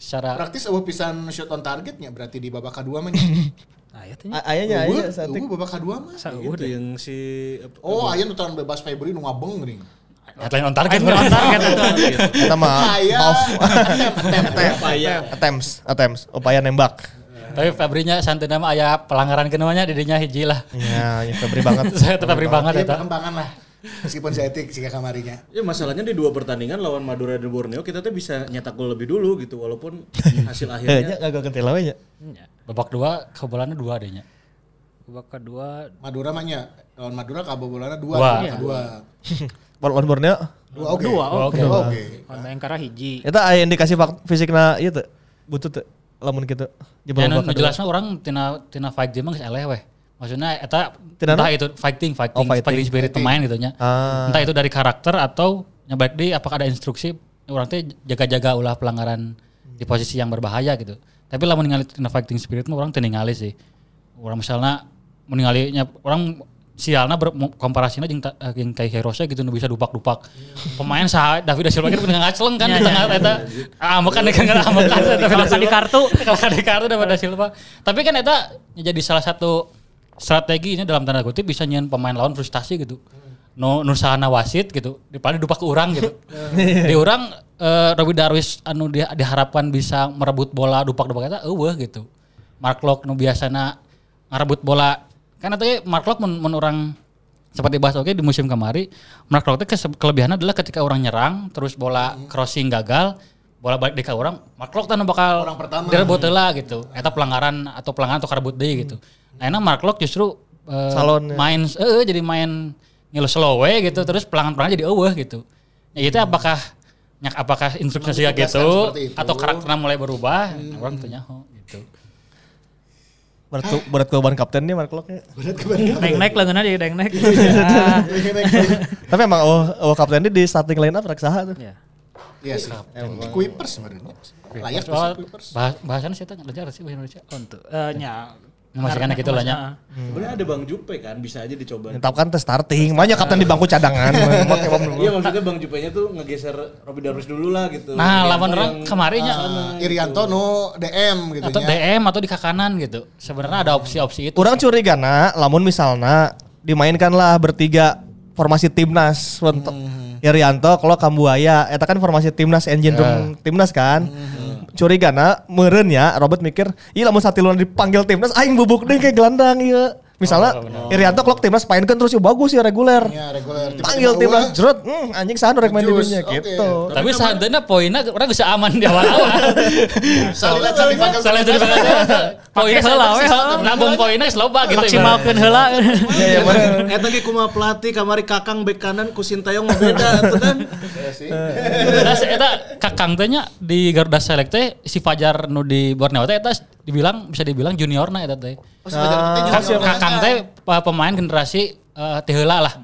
Secara Praktis eueuh pisan shot on targetnya berarti di babak kedua mah. nya. Ya teh. ayahnya ayahnya saat eueuh babak kedua mah. Itu yang si Oh, aya nu tahan bebas Febri nu ngabeng geuning. headline on target Aing on target. Kita mah Aya. off attempts attempts upaya nembak. tapi Fabrinya santai mah aya pelanggaran kenuanya didinya hiji lah Ya, ya Febri banget. saya tetap beri banget Iya, eta perkembangan lah. Meskipun saya etik sih kamarinya. Ya masalahnya di dua pertandingan lawan Madura dan Borneo kita tuh bisa nyetak gol lebih dulu gitu walaupun hasil Ya, akhirnya nya gak kentil we nya. Babak dua kebobolannya dua adanya Babak kedua Madura mah nya lawan Madura kabobolanna dua. Dua. Dua. Dua. Lawan Borneo. Dua oke. Dua, oke. Dua oke. lawan Bayangkara hiji. Eta aya indikasi fak- fisikna ieu teu. Butut teu. Lamun kitu. Jebol Ya, nu babak kedua. jelasnya orang tina tina fight game geus eleh weh. Maksudnya eta Tina entah itu fighting, fighting, Oh, fighting. fighting spirit pemain gitu nya. Ah. Entah itu dari karakter atau nyabalik di apakah ada instruksi orang teh jaga-jaga ulah pelanggaran di posisi yang berbahaya gitu. Tapi lamun ningali tina fighting spirit mah orang teu ningali sih. Orang misalnya meningalinya orang sialna ber, komparasinya jeung kayak Hirose gitu nu bisa dupak-dupak. Pemain sah David da Silva kan pernah ngaceleng kan di tengah eta. Ah, kan kan ambekan Kalahkan di kartu. kalahkan di kartu daripada Silva. Tapi kan eta jadi salah satu strategi ini dalam tanda kutip bisa nyen pemain lawan frustasi gitu. No nusahana wasit gitu, daripada dupak ke orang gitu. di orang eh, Robi Darwis anu di, diharapkan bisa merebut bola dupak-dupak eta eueuh gitu. Mark Locke nu biasana ngarebut bola kan tadi Mark Locke mun, mun orang seperti bahas oke di musim kemari Mark Locke teh kese- kelebihannya adalah ketika orang nyerang terus bola crossing gagal bola balik di ka orang Mark Locke tanu bakal Orang pertama. direbut heula gitu eta pelanggaran atau pelanggaran atau karebut deui gitu nah enak Mark Locke justru eh, Salon, ya. main eh jadi main ngilu slow we gitu terus pelanggan-pelanggan jadi eueuh gitu ya itu apakah nyak apakah instruksi Memang gitu ditugaskan seperti itu. atau karakternya mulai berubah nah, orang tuh nyaho gitu Berat ke, berat ke ban kapten nih Mark Locke. Naik naik lah jadi naik naik. Tapi emang oh, oh kapten ini di starting line up reksaha tuh. Ya. Iya sih. Di Kuipers sebenarnya. Layak Soal Kuipers. bah bahasannya sih ngajar sih bahasa Indonesia Untuk eh, nya. Memastikan gitu lah nya. Sebenarnya ada Bang Jupe kan bisa aja dicoba. Tapi kan teh starting, banyak kapten di bangku cadangan. Iya maksudnya Bang Jupe-nya tuh ngegeser Robby Darwis dulu lah gitu. Nah, lawan orang kemarinnya Ah, Irianto no DM gitu atau. DM atau di kakanan gitu. Sebenarnya ada opsi-opsi itu. Orang curiga na, lamun misalnya dimainkanlah bertiga formasi timnas untuk Irianto kalau Kambuaya, eta kan formasi timnas engine room timnas kan. Curiga na, meureun ya Robert mikir, iya lamun satiluan dipanggil timnas aing bubuk deh kayak gelandang iya. Misalnya Irianto kalau timnas painkan terus ya bagus ya reguler. Ya reguler. Panggil timnas jerot, hmm, anjing sana rek main di Jus, dunia oke. gitu. Tapi seandainya poinnya orang bisa aman di awal-awal. Salila cari panggil Salah jadi timnas. Poinnya heula we, salah, nabung poinnya geus loba gitu. Maksimalkeun heula. Iya, iya bener. Eta ge kumaha pelatih kamari Kakang bek kanan ku Sintayong mah beda atuh kan. Iya sih. Nah, eta kakang teh nya di Garuda Select teh si Fajar nu di Borneo teh eta dibilang bisa dibilang juniorna eta teh. Oh, junior Kakang teh pemain generasi eh, teh heula lah.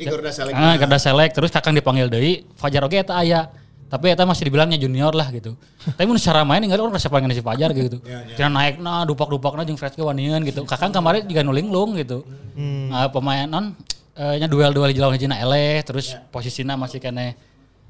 di Garuda Select. Ah, Garuda Select terus Kakang dipanggil deui, Fajar oge eta aya. Tapi eta masih dibilangnya junior lah gitu. Tapi mun secara main enggak orang rasa pengen si Fajar gitu. Tina naikna dupak-dupakna jeung Fred ke wanian gitu. Kakang kemarin juga nulinglung gitu. Nah, pemain non eh, nya duel-duel di lawan hijina eleh terus posisinya masih kene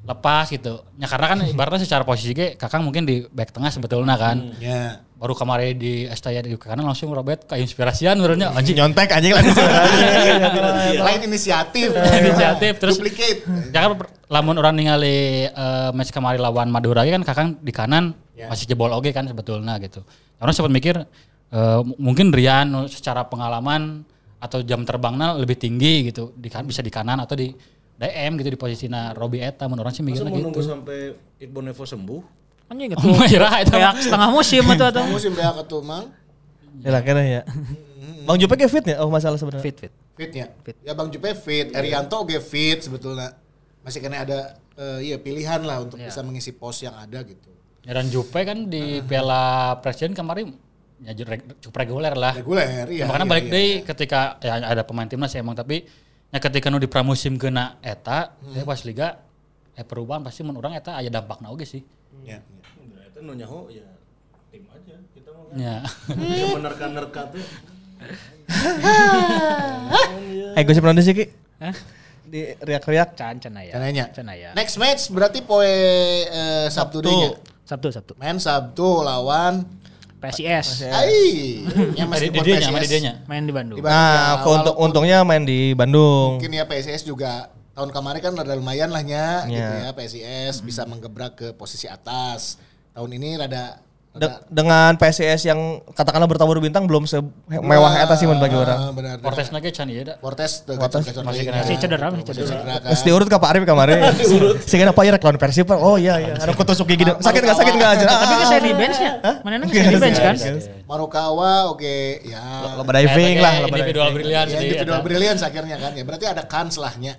lepas gitu. Ya karena kan ibaratnya secara posisi ge Kakang mungkin di back tengah sebetulnya kan. Ya. Baru kemarin di Estaya di kanan langsung Robert ke inspirasian menurutnya anjing Nyontek anjing lah. Lain inisiatif. inisiatif terus Duplicate. Ya kan per- lamun orang ningali eh, match kemarin lawan Madura kan kakang di kanan masih jebol oge kan sebetulnya gitu. Orang sempat mikir eh, m- mungkin Rian secara pengalaman atau jam terbangnya lebih tinggi gitu di kan bisa di kanan atau di DM gitu di posisinya Robi Eta menurut orang sih mikirnya mau nunggu gitu. sampai Iqbal Nevo sembuh? Anjing gitu. Oh, itu. Kayak setengah musim itu atau Musim beak tuh mang. Ya lah kena ya. Bang Jupe kayak fit ya? Oh masalah sebenarnya. fit fit. Fitnya. Ya Bang Jupe fit, Erianto oke fit sebetulnya. Masih kena ada eh, iya pilihan lah untuk bisa mengisi pos yang ada gitu. Ya, dan Jupe kan di Piala Presiden kemarin ya cukup reguler lah. Reguler, iya. Ya, makanya iya, balik iya. deh ketika ya ada pemain timnas ya emang tapi ya ketika nu di pramusim kena eta ya pas liga eh perubahan pasti mun urang eta aya dampakna oge sih. Ya, ya. Nah, itu nu nyaho ya tim aja kita mah. Ya. Bisa menerka-nerka tuh. Eh gue pernah sih Ki. Hah? Di riak-riak. Can can aya. Caranya. Can aya. Next match berarti poe eh, Sabtu nya. Sabtu Sabtu. Main Sabtu lawan PSIS. Ai. Di. Main di Bandung. Di Bandung. Nah, Ya, walaupun untungnya main di Bandung. Mungkin ya PSIS juga tahun kemarin kan rada lumayan lah nya gitu Ya. ya PSIS bisa menggebrak ke posisi atas. Tahun ini rada De- dengan PSIS yang katakanlah bertabur bintang belum semewah eta sih mun bagi orang. Ah, benar. Portes ge can ieu da. Fortes teu Fortes gacor-gacor masih kena. Si cedera, si cedera. Geus diurut ka Pak Arif kemarin. Sehingga apa ya lawan Persib? Oh iya iya. Ada kutusuk gigi. Sakit enggak sakit enggak aja. Tapi kan saya di bench ya. Mana nang di bench kan? Marukawa oke ya. Loba diving lah, individual brilian Ya, sih. individual brilliance akhirnya kan ya. Berarti ada kans lahnya.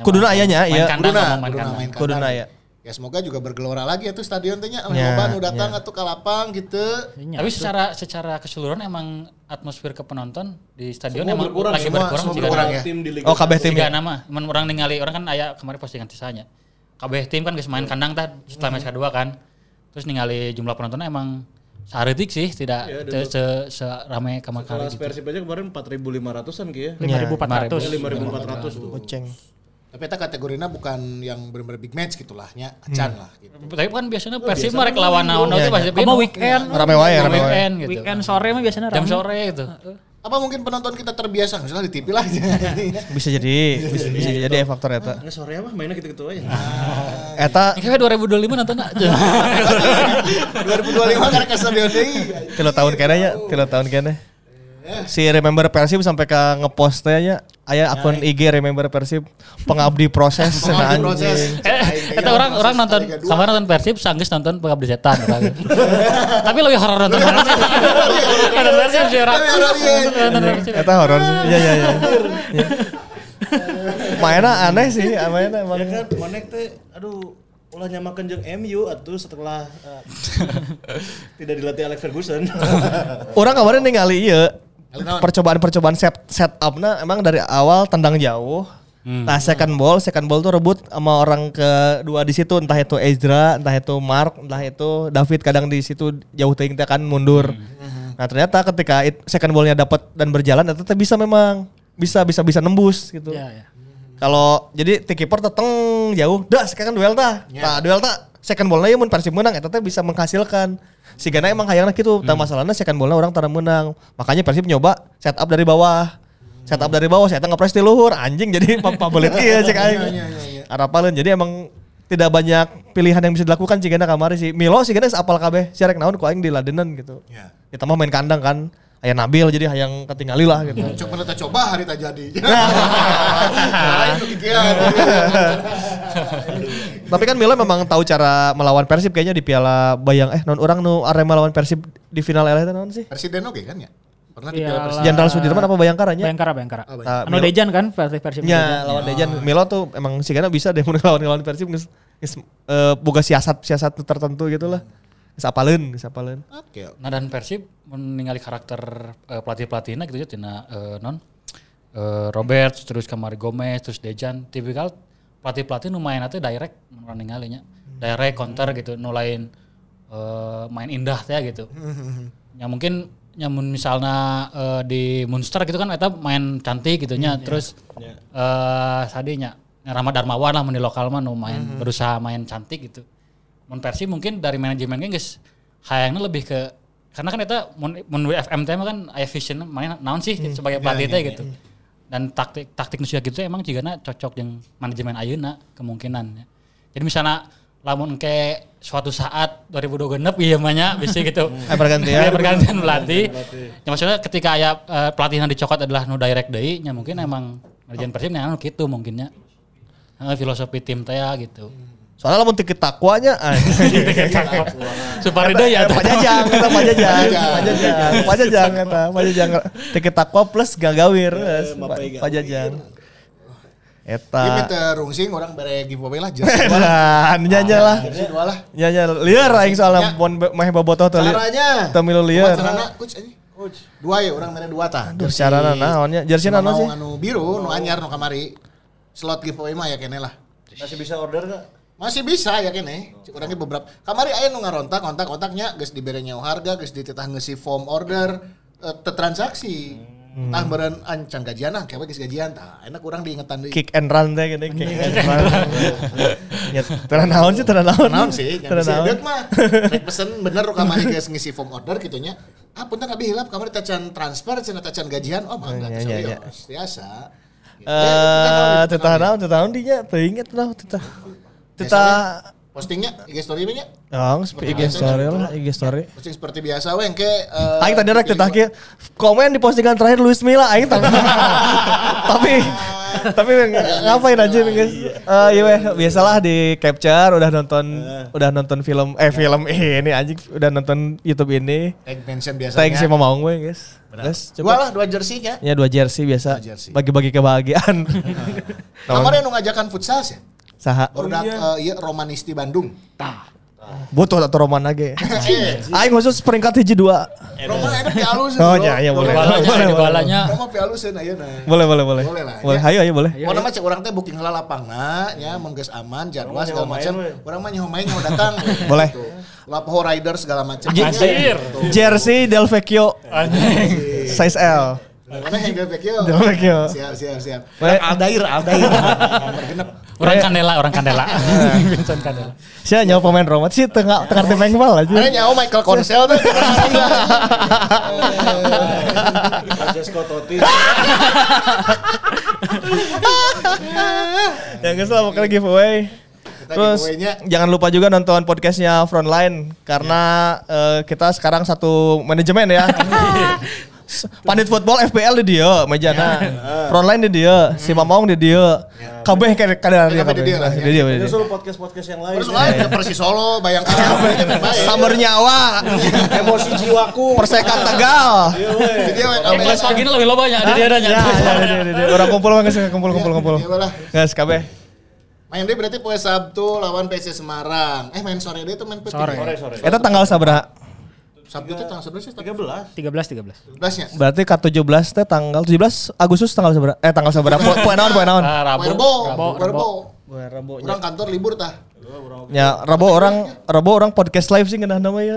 Kuduna ayahnya iya. kandang Kuduna, main kuduna kandang. ya. Ya semoga juga bergelora lagi ya tuh stadion tehnya. Ya, Ya, nu datang ya. atuh ke lapang gitu. Tapi secara secara keseluruhan emang atmosfer ke penonton di stadion Semua emang berkurang, lagi semua- berkurang semua berkurang ya. Tim di Liga Oh kabeh tim Tiga ya. nama, men orang ningali orang kan aya kemarin postingan tisanya. Kabeh tim kan geus main kandang tah setelah match kedua kan. Terus ningali jumlah penontonnya emang saeutik sih, tidak Iya, se, se, se ramai kamar kali Kelas gitu. Persib aja kemarin 4.500-an Ki ya. 5400. 5.400 tuh. Kucing. Tapi eta kategorinya bukan yang benar-benar big match gitu lah nya. Acan lah gitu. Tapi kan biasanya Persib mah rek lawan naon Iya, teh pasti Apa weekend? Rame wae, rame wae. weekend gitu. Weekend sore mah biasanya Jam sore gitu. Apa mungkin penonton kita terbiasa misalnya di TV lah. Bisa jadi bisa, bisa jadi faktor eta. Nggak sore mah mainnya gitu-gitu aja. Eta Ini kayak 2025 nonton aja. 2025 karena ke stadion deui. tilu tahun kene ya, tilu tahun kene. Si Remember Persib sampai ke ngepost teh nya aya akun IG Remember Persib pengabdi proses Pengabdi proses. anjing. Eh, itu orang orang nonton sama nonton Persib sanggeus nonton Pengabdi Setan. Tapi lebih horor nonton Persib. Nonton Persib sih orang. Nonton Persib. Eta horor sih. Iya iya iya. Iya. Mainnya aneh sih, mainnya emang. Ya kan, Manek teh, aduh, ulah nyamakan jeung MU atuh setelah eh, tidak dilatih Alex Ferguson. Orang kemarin ningali iya? Percobaan-percobaan set setupnya emang dari awal tendang jauh. Nah second ball, second ball tuh rebut sama orang kedua di situ entah itu Ezra, entah itu Mark, entah itu David kadang di situ jauh ting teh kan mundur. Nah ternyata ketika it- second ballnya dapat dan berjalan ternyata bisa memang bisa bisa bisa nembus gitu. Ya, ya. Kalau jadi ti kiper teteng jauh, dah sekarang duel tah. Nah, duel tah second ballnya mun Persib menang eta teh bisa menghasilkan. Si Gana emang hayangna gitu, tah masalahnya second ballnya orang tara menang. Makanya Persib nyoba set up dari bawah. Set up dari bawah, saya ngepres di luhur, anjing jadi pabelit ieu cek aing. Arapaleun. Jadi emang tidak banyak pilihan yang bisa dilakukan Cigana kamari sih. Milo Gana apal kabeh, si rek naon ku aing diladenan gitu. Ya. Ditambah main kandang kan. Aya Nabil jadi hayang ketinggali lah gitu. Cuk mana coba hari tak jadi. Lain nu kikiran. Tapi kan Milo memang tahu cara melawan Persib kayaknya di Piala Bayang eh non orang nu Arema lawan Persib di final itu non sih? Presiden oke kan ya? Pernah di Piala-. Jenderal Sudirman apa Bayangkara nya? Bayangkara, Bayangkara. Oh, Nah, Anu Milo- Dejan kan versi Persib. Dejan. lawan Dejan. Milo tuh emang sih karena bisa deh lawan lawan Persib geus eh, boga siasat-siasat tertentu gitu lah. Geus apaleun, geus apaleun. Oke. Nah dan Persib meninggali karakter eh, pelatih-pelatihnya gitu ya tina eh, non. Eh, Robert terus kamari Gomez terus Dejan. Tipikal pelatih-pelatih nu main teh direct menurut ninggalinya direct counter gitu nu lain eh, main indah teh gitu. Ya mungkin nyamun misalnya eh, di Munster gitu kan eta main cantik gitu nya. Terus eh sadinya Rama Darmawan lah di lokal mah nu main berusaha main cantik gitu mun mungkin dari manajemennya guys hayangnya lebih ke karena kan eta mun teh mah kan aya vision main naon sih sebagai pelatih teh gitu dan taktik taktik nusia gitu emang jigana cocok yang manajemen ayeuna kemungkinan ya. jadi misalnya lamun ke suatu saat 2026 iya mahnya bisa gitu Eh pergantian. Iya, pergantian pelatih. Ya maksudnya ketika aya eh, pelatih yang dicokot adalah nu direct deui nya mungkin emang manajemen Persib nya anu kitu mungkinnya. Eh, filosofi tim teh ya gitu. Soalnya lamun tiki takwanya anjing. Supari deui ya. Pajajang eta pajajang. Pajajang. Pajajang eta pajajang. Tiki takwa plus gagawir. geus. mapai gawir. Pajajang. Eta. minta rungsing orang bere giveaway lah jersey. Nah, nyanyi lah. Lah. Nyanyi liar aing soalnya Ya. mun mah bobotoh teh. lieur. Caranya. Teu milu lieur. Carana coach anjing. Dua ya orang mere dua tah. Aduh, carana naonnya? Jersey naon mau sih? Anu biru, nu anyar nu kamari. Slot giveaway mah ya kene lah. Masih bisa order gak? Masih bisa ya kene. Orangnya beberapa. Kamari aya nu ngarontak, kontak-kontaknya geus dibere nyawa harga, geus dititah ngisi form order eh, teu transaksi. Hmm. Tah meureun ancan gajian ah, kayak geus gajian tah. Enak urang diingetan deui. Kick and run teh gini, kick and run. Ya, teu naon sih, teu naon. Naon sih, bisa naon. deuk mah. Rek pesen bener kamari geus ngisi form order gitu nya. Ah punten abi hilap kamari tacan transfer cenah tacan gajian. Oh mangga iya, iya. serius. Biasa. Eh, naon, teu taon dinya, teu inget lah, teu tah Postingnya IG story nya. Yang IG story lah, IG story. Posting seperti biasa we engke eh, Aing tadi rek teh. Komen di postingan terakhir Luis Milla aing tapi tapi tapi ngapain aja nih guys? Eh iya weh, biasalah di capture udah nonton udah nonton film eh film ini anjing udah nonton YouTube ini. Tag mention biasanya. Thanks sama Maung gue guys. Guys, Dua coba lah, dua jersey ya. ya dua jersey biasa bagi-bagi kebahagiaan. Kemarin nu ngajakan futsal sih. Saha? Produk eh, iya Romanisti Bandung. Butuh atau roman lagi. Eh, Aing khusus peringkat hiji dua. Roman ada pialus. Oh ya, ya boleh. Balanya, Boleh, boleh. balanya. Roma pialuseun ayeuna. Boleh, boleh, boleh. Boleh lah, Boleh, ya. ayo, ayo boleh. Mau nama cek orang teh booking heula lapangna nya mun geus aman jadwal segala macam. Urang mah nyaho main nyaho datang. Boleh. Gitu. Lapo rider segala macam. Anjir. Jersey Del Vecchio. Size L. Mana yang? Del Vecchio. Siap, siap, siap. Aldair, Aldair. Nomor genep. Orang Kandela, orang Kandela. Vincent Kandela. Saya nyawa pemain Roma sih tengah tengah tim bal aja. Ada nyaho Michael Konsel tuh. Francesco Totti. Ya guys lah pokoknya giveaway. Kita Terus giveaway-nya. jangan lupa juga nonton podcastnya Frontline karena eh, kita sekarang satu manajemen ya. Pandit football FPL di dia, mejana. Frontline di dia, si Mamong di dia. Kabeh kayak kadang dia Kabeh di dia lah, Di ya. dia, di dia. Nyusul podcast-podcast yang lain. Terus lain ke Persis Solo, Bayangkara. Summer nyawa, Emosi jiwaku. persekat Tegal. Iya, weh. Dia Yang kelas pagi ini lebih lo banyak di dia ada Ya, ya, di- di- di- Orang kumpul guys, kumpul kumpul kumpul. Iya. Guys, kabeh. Main deh berarti poe Sabtu lawan PC Semarang. Eh main sore deh itu main PT. Sore. Sore, sore. Eta tanggal sabaraha? Sabtu itu tanggal 11 sih? 13. 13 13. 11 nya. Berarti K17 teh tanggal 17 Agustus tanggal sabaraha? Eh tanggal sabaraha? Po- Poe naon poe naon? Ah, Rabu. Werbo. Poe Rabu. Orang kantor libur tah. Ya, Rabu orang Rabu orang podcast live sih ngeunah nama ya.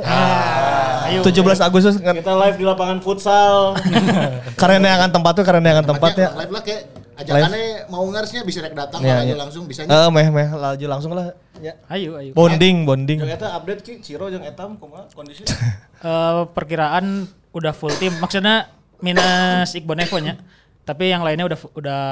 Ayo. 17 Agustus Kita live di lapangan futsal. karena yang tempat tuh karena yang tempatnya. Live lah kayak ajakannya mau ngarsnya bisa rek datang aja iya. langsung bisa. Eh, meh meh laju langsung lah. Ya. Ayo ayo. Bonding, bonding. Yang eta update ki Ciro yang etam kumaha kondisi. Eh, perkiraan udah full tim. Maksudnya minus Iqbal Nevo nya. Tapi yang lainnya udah udah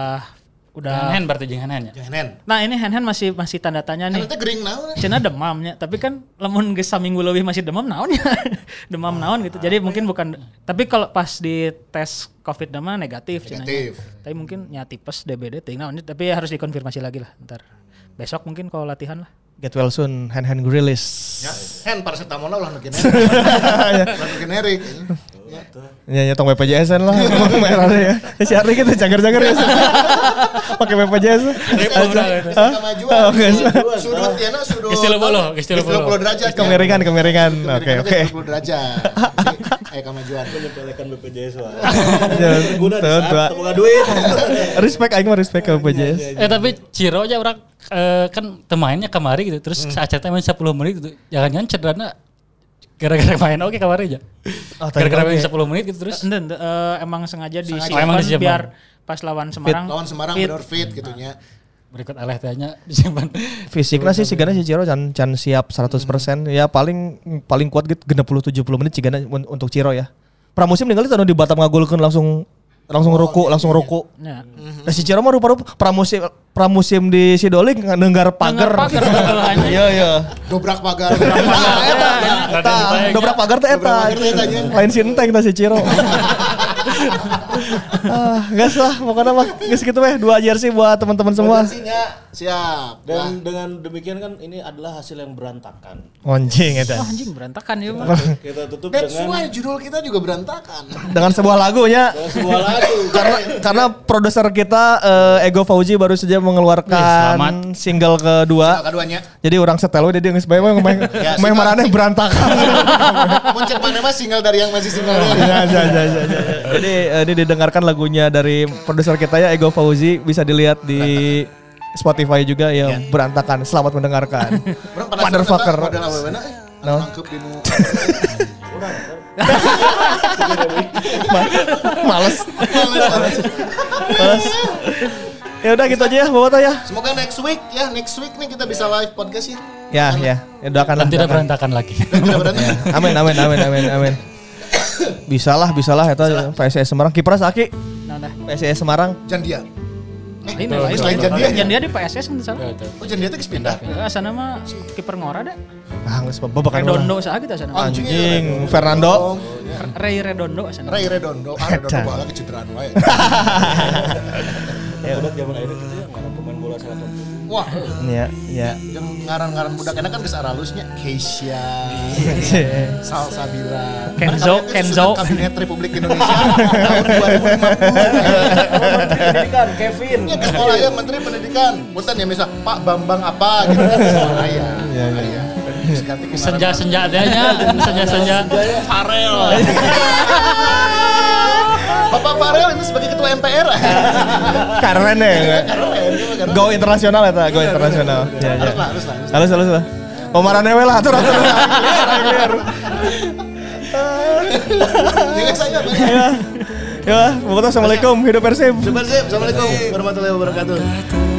udah Hand berarti jeung hand ya. Jangan. Nah, ini hand hand masih masih tanda tanya nih. Nanti gering naon. Cina demamnya, tapi kan lamun geus saminggu lebih masih demam naon ya. demam naon gitu. Jadi mungkin bukan tapi kalau pas di tes Covid demam negatif Cina. Negatif. Tapi mungkin ya tipes DBD ting naon tapi harus dikonfirmasi lagi lah ntar. Besok mungkin kalau latihan lah. Get well soon, hand hand grillis. Ya, hand paracetamol lah ulah nu generik. Ulah nu generik. Ya, ya tong BPJS lah. Merah deh ya. Si Ari kita jagar-jagar ya. Pakai BPJS. Guys. Sudut ya na sudut. Istilah bolo, istilah bolo. 30 derajat. ya. Kemiringan, kemiringan. Oke, oke. 30 derajat. Eh kemajuan. Menyepelekan BPJS. Ya, Guna di tuh, saat duit. Respect aing mah respect ke BPJS. Eh tapi Ciro aja orang eh, kan temainnya kemari gitu. Terus Hmm. saat cerita main 10 menit gitu. Jangan-jangan cederanya gara-gara main oke kemari aja. Oh, Gara-gara main 10 menit gitu terus. Eh, emang sengaja disimpan Oh, emang disimpan. biar pas lawan Semarang. Lawan Semarang fit. bener fit gitu nya. Berikut aleh tehnya disimpan. Fisiknya sih sigana si Ciro can can siap 100%. Ya paling paling kuat gitu 60 70 menit sigana un- untuk Ciro ya. Pramusim ningali tadi di Batam ngagolkeun langsung langsung ruku, langsung ruku. Ya. Nah, si Ciro mah rupa-rupa pramusim pramusim di Sidolik nenggar pagar. Iya iya. Dobrak pagar. Dobrak pagar teh eta. Lain si enteng teh si Ciro. ah, gas lah pokoknya mah geus gitu weh dua jersey buat teman-teman semua. Potensinya siap. Nah, Dan dengan demikian kan ini adalah hasil yang berantakan. Anjing eta. Wah, anjing berantakan ya. Bang. Kita tutup That's dengan why judul kita juga berantakan. Dengan sebuah lagunya dengan sebuah lagu. karena karena produser kita eh, Ego Fauji baru saja Wih, selamat. mengeluarkan single kedua. Keduanya. Jadi orang setel dia geus bae mah meh Ya, single- marane berantakan. Muncul mana mas single dari yang masih single Ya, ya, ya, ya, ya. Jadi eh, ini didengarkan lagunya dari produser kita ya Ego Fauzi bisa dilihat di Spotify juga ya berantakan. Selamat mendengarkan. Motherfucker. No. Males. Males. Ya udah gitu aja ya Bapak ya. Semoga next week ya, next week nih kita bisa live podcast ya. Ya, ya. Ya doakan lah. Dan tidak berantakan lagi. Tidak berani. Amin, amin, amin, amin, amin. Bisa lah, bisa lah. Itu PSIS Semarang. Kiper Saki. Nah, dah. PSIS Semarang. Jandia. Lain Tuh, lain. selain lain. Jandia. Jandia di PSS kan salah. Oh Jandia itu geus pindah. Ya, sana mah kiper ngora dah. Ah, geus babakan Redondo sah kita sana. Anjing ya. Fernando. Ray Redondo sana. Ray Redondo, ah Redondo bala kecederaan wae. Budak zaman akhirnya gitu ya, pemain bola salah satu. Wah, Ya, ya. yang ngaran-ngaran budak enak kan geus aralusnya Keisha, Salsabila, Kenzo, Kenzo. Kabinet Republik Indonesia tahun 2050. Pendidikan Kevin. Ya ke sekolah ya Menteri Pendidikan. Punten ya misal Pak Bambang apa gitu kan sekolah ya. Iya, iya. Iya. Ganti ke Senja-senja tehnya, senja-senja. Farel. Bapak Farel ini sebagai ketua MPR. Keren ya. Go internasional ya, go internasional. Ya, ya. Harus lah, harus lah. harus lah. Halus lah. Atur atur. Ini saya. Ya, pokoknya assalamualaikum, hidup persib. Super sip. Assalamualaikum warahmatullahi wabarakatuh.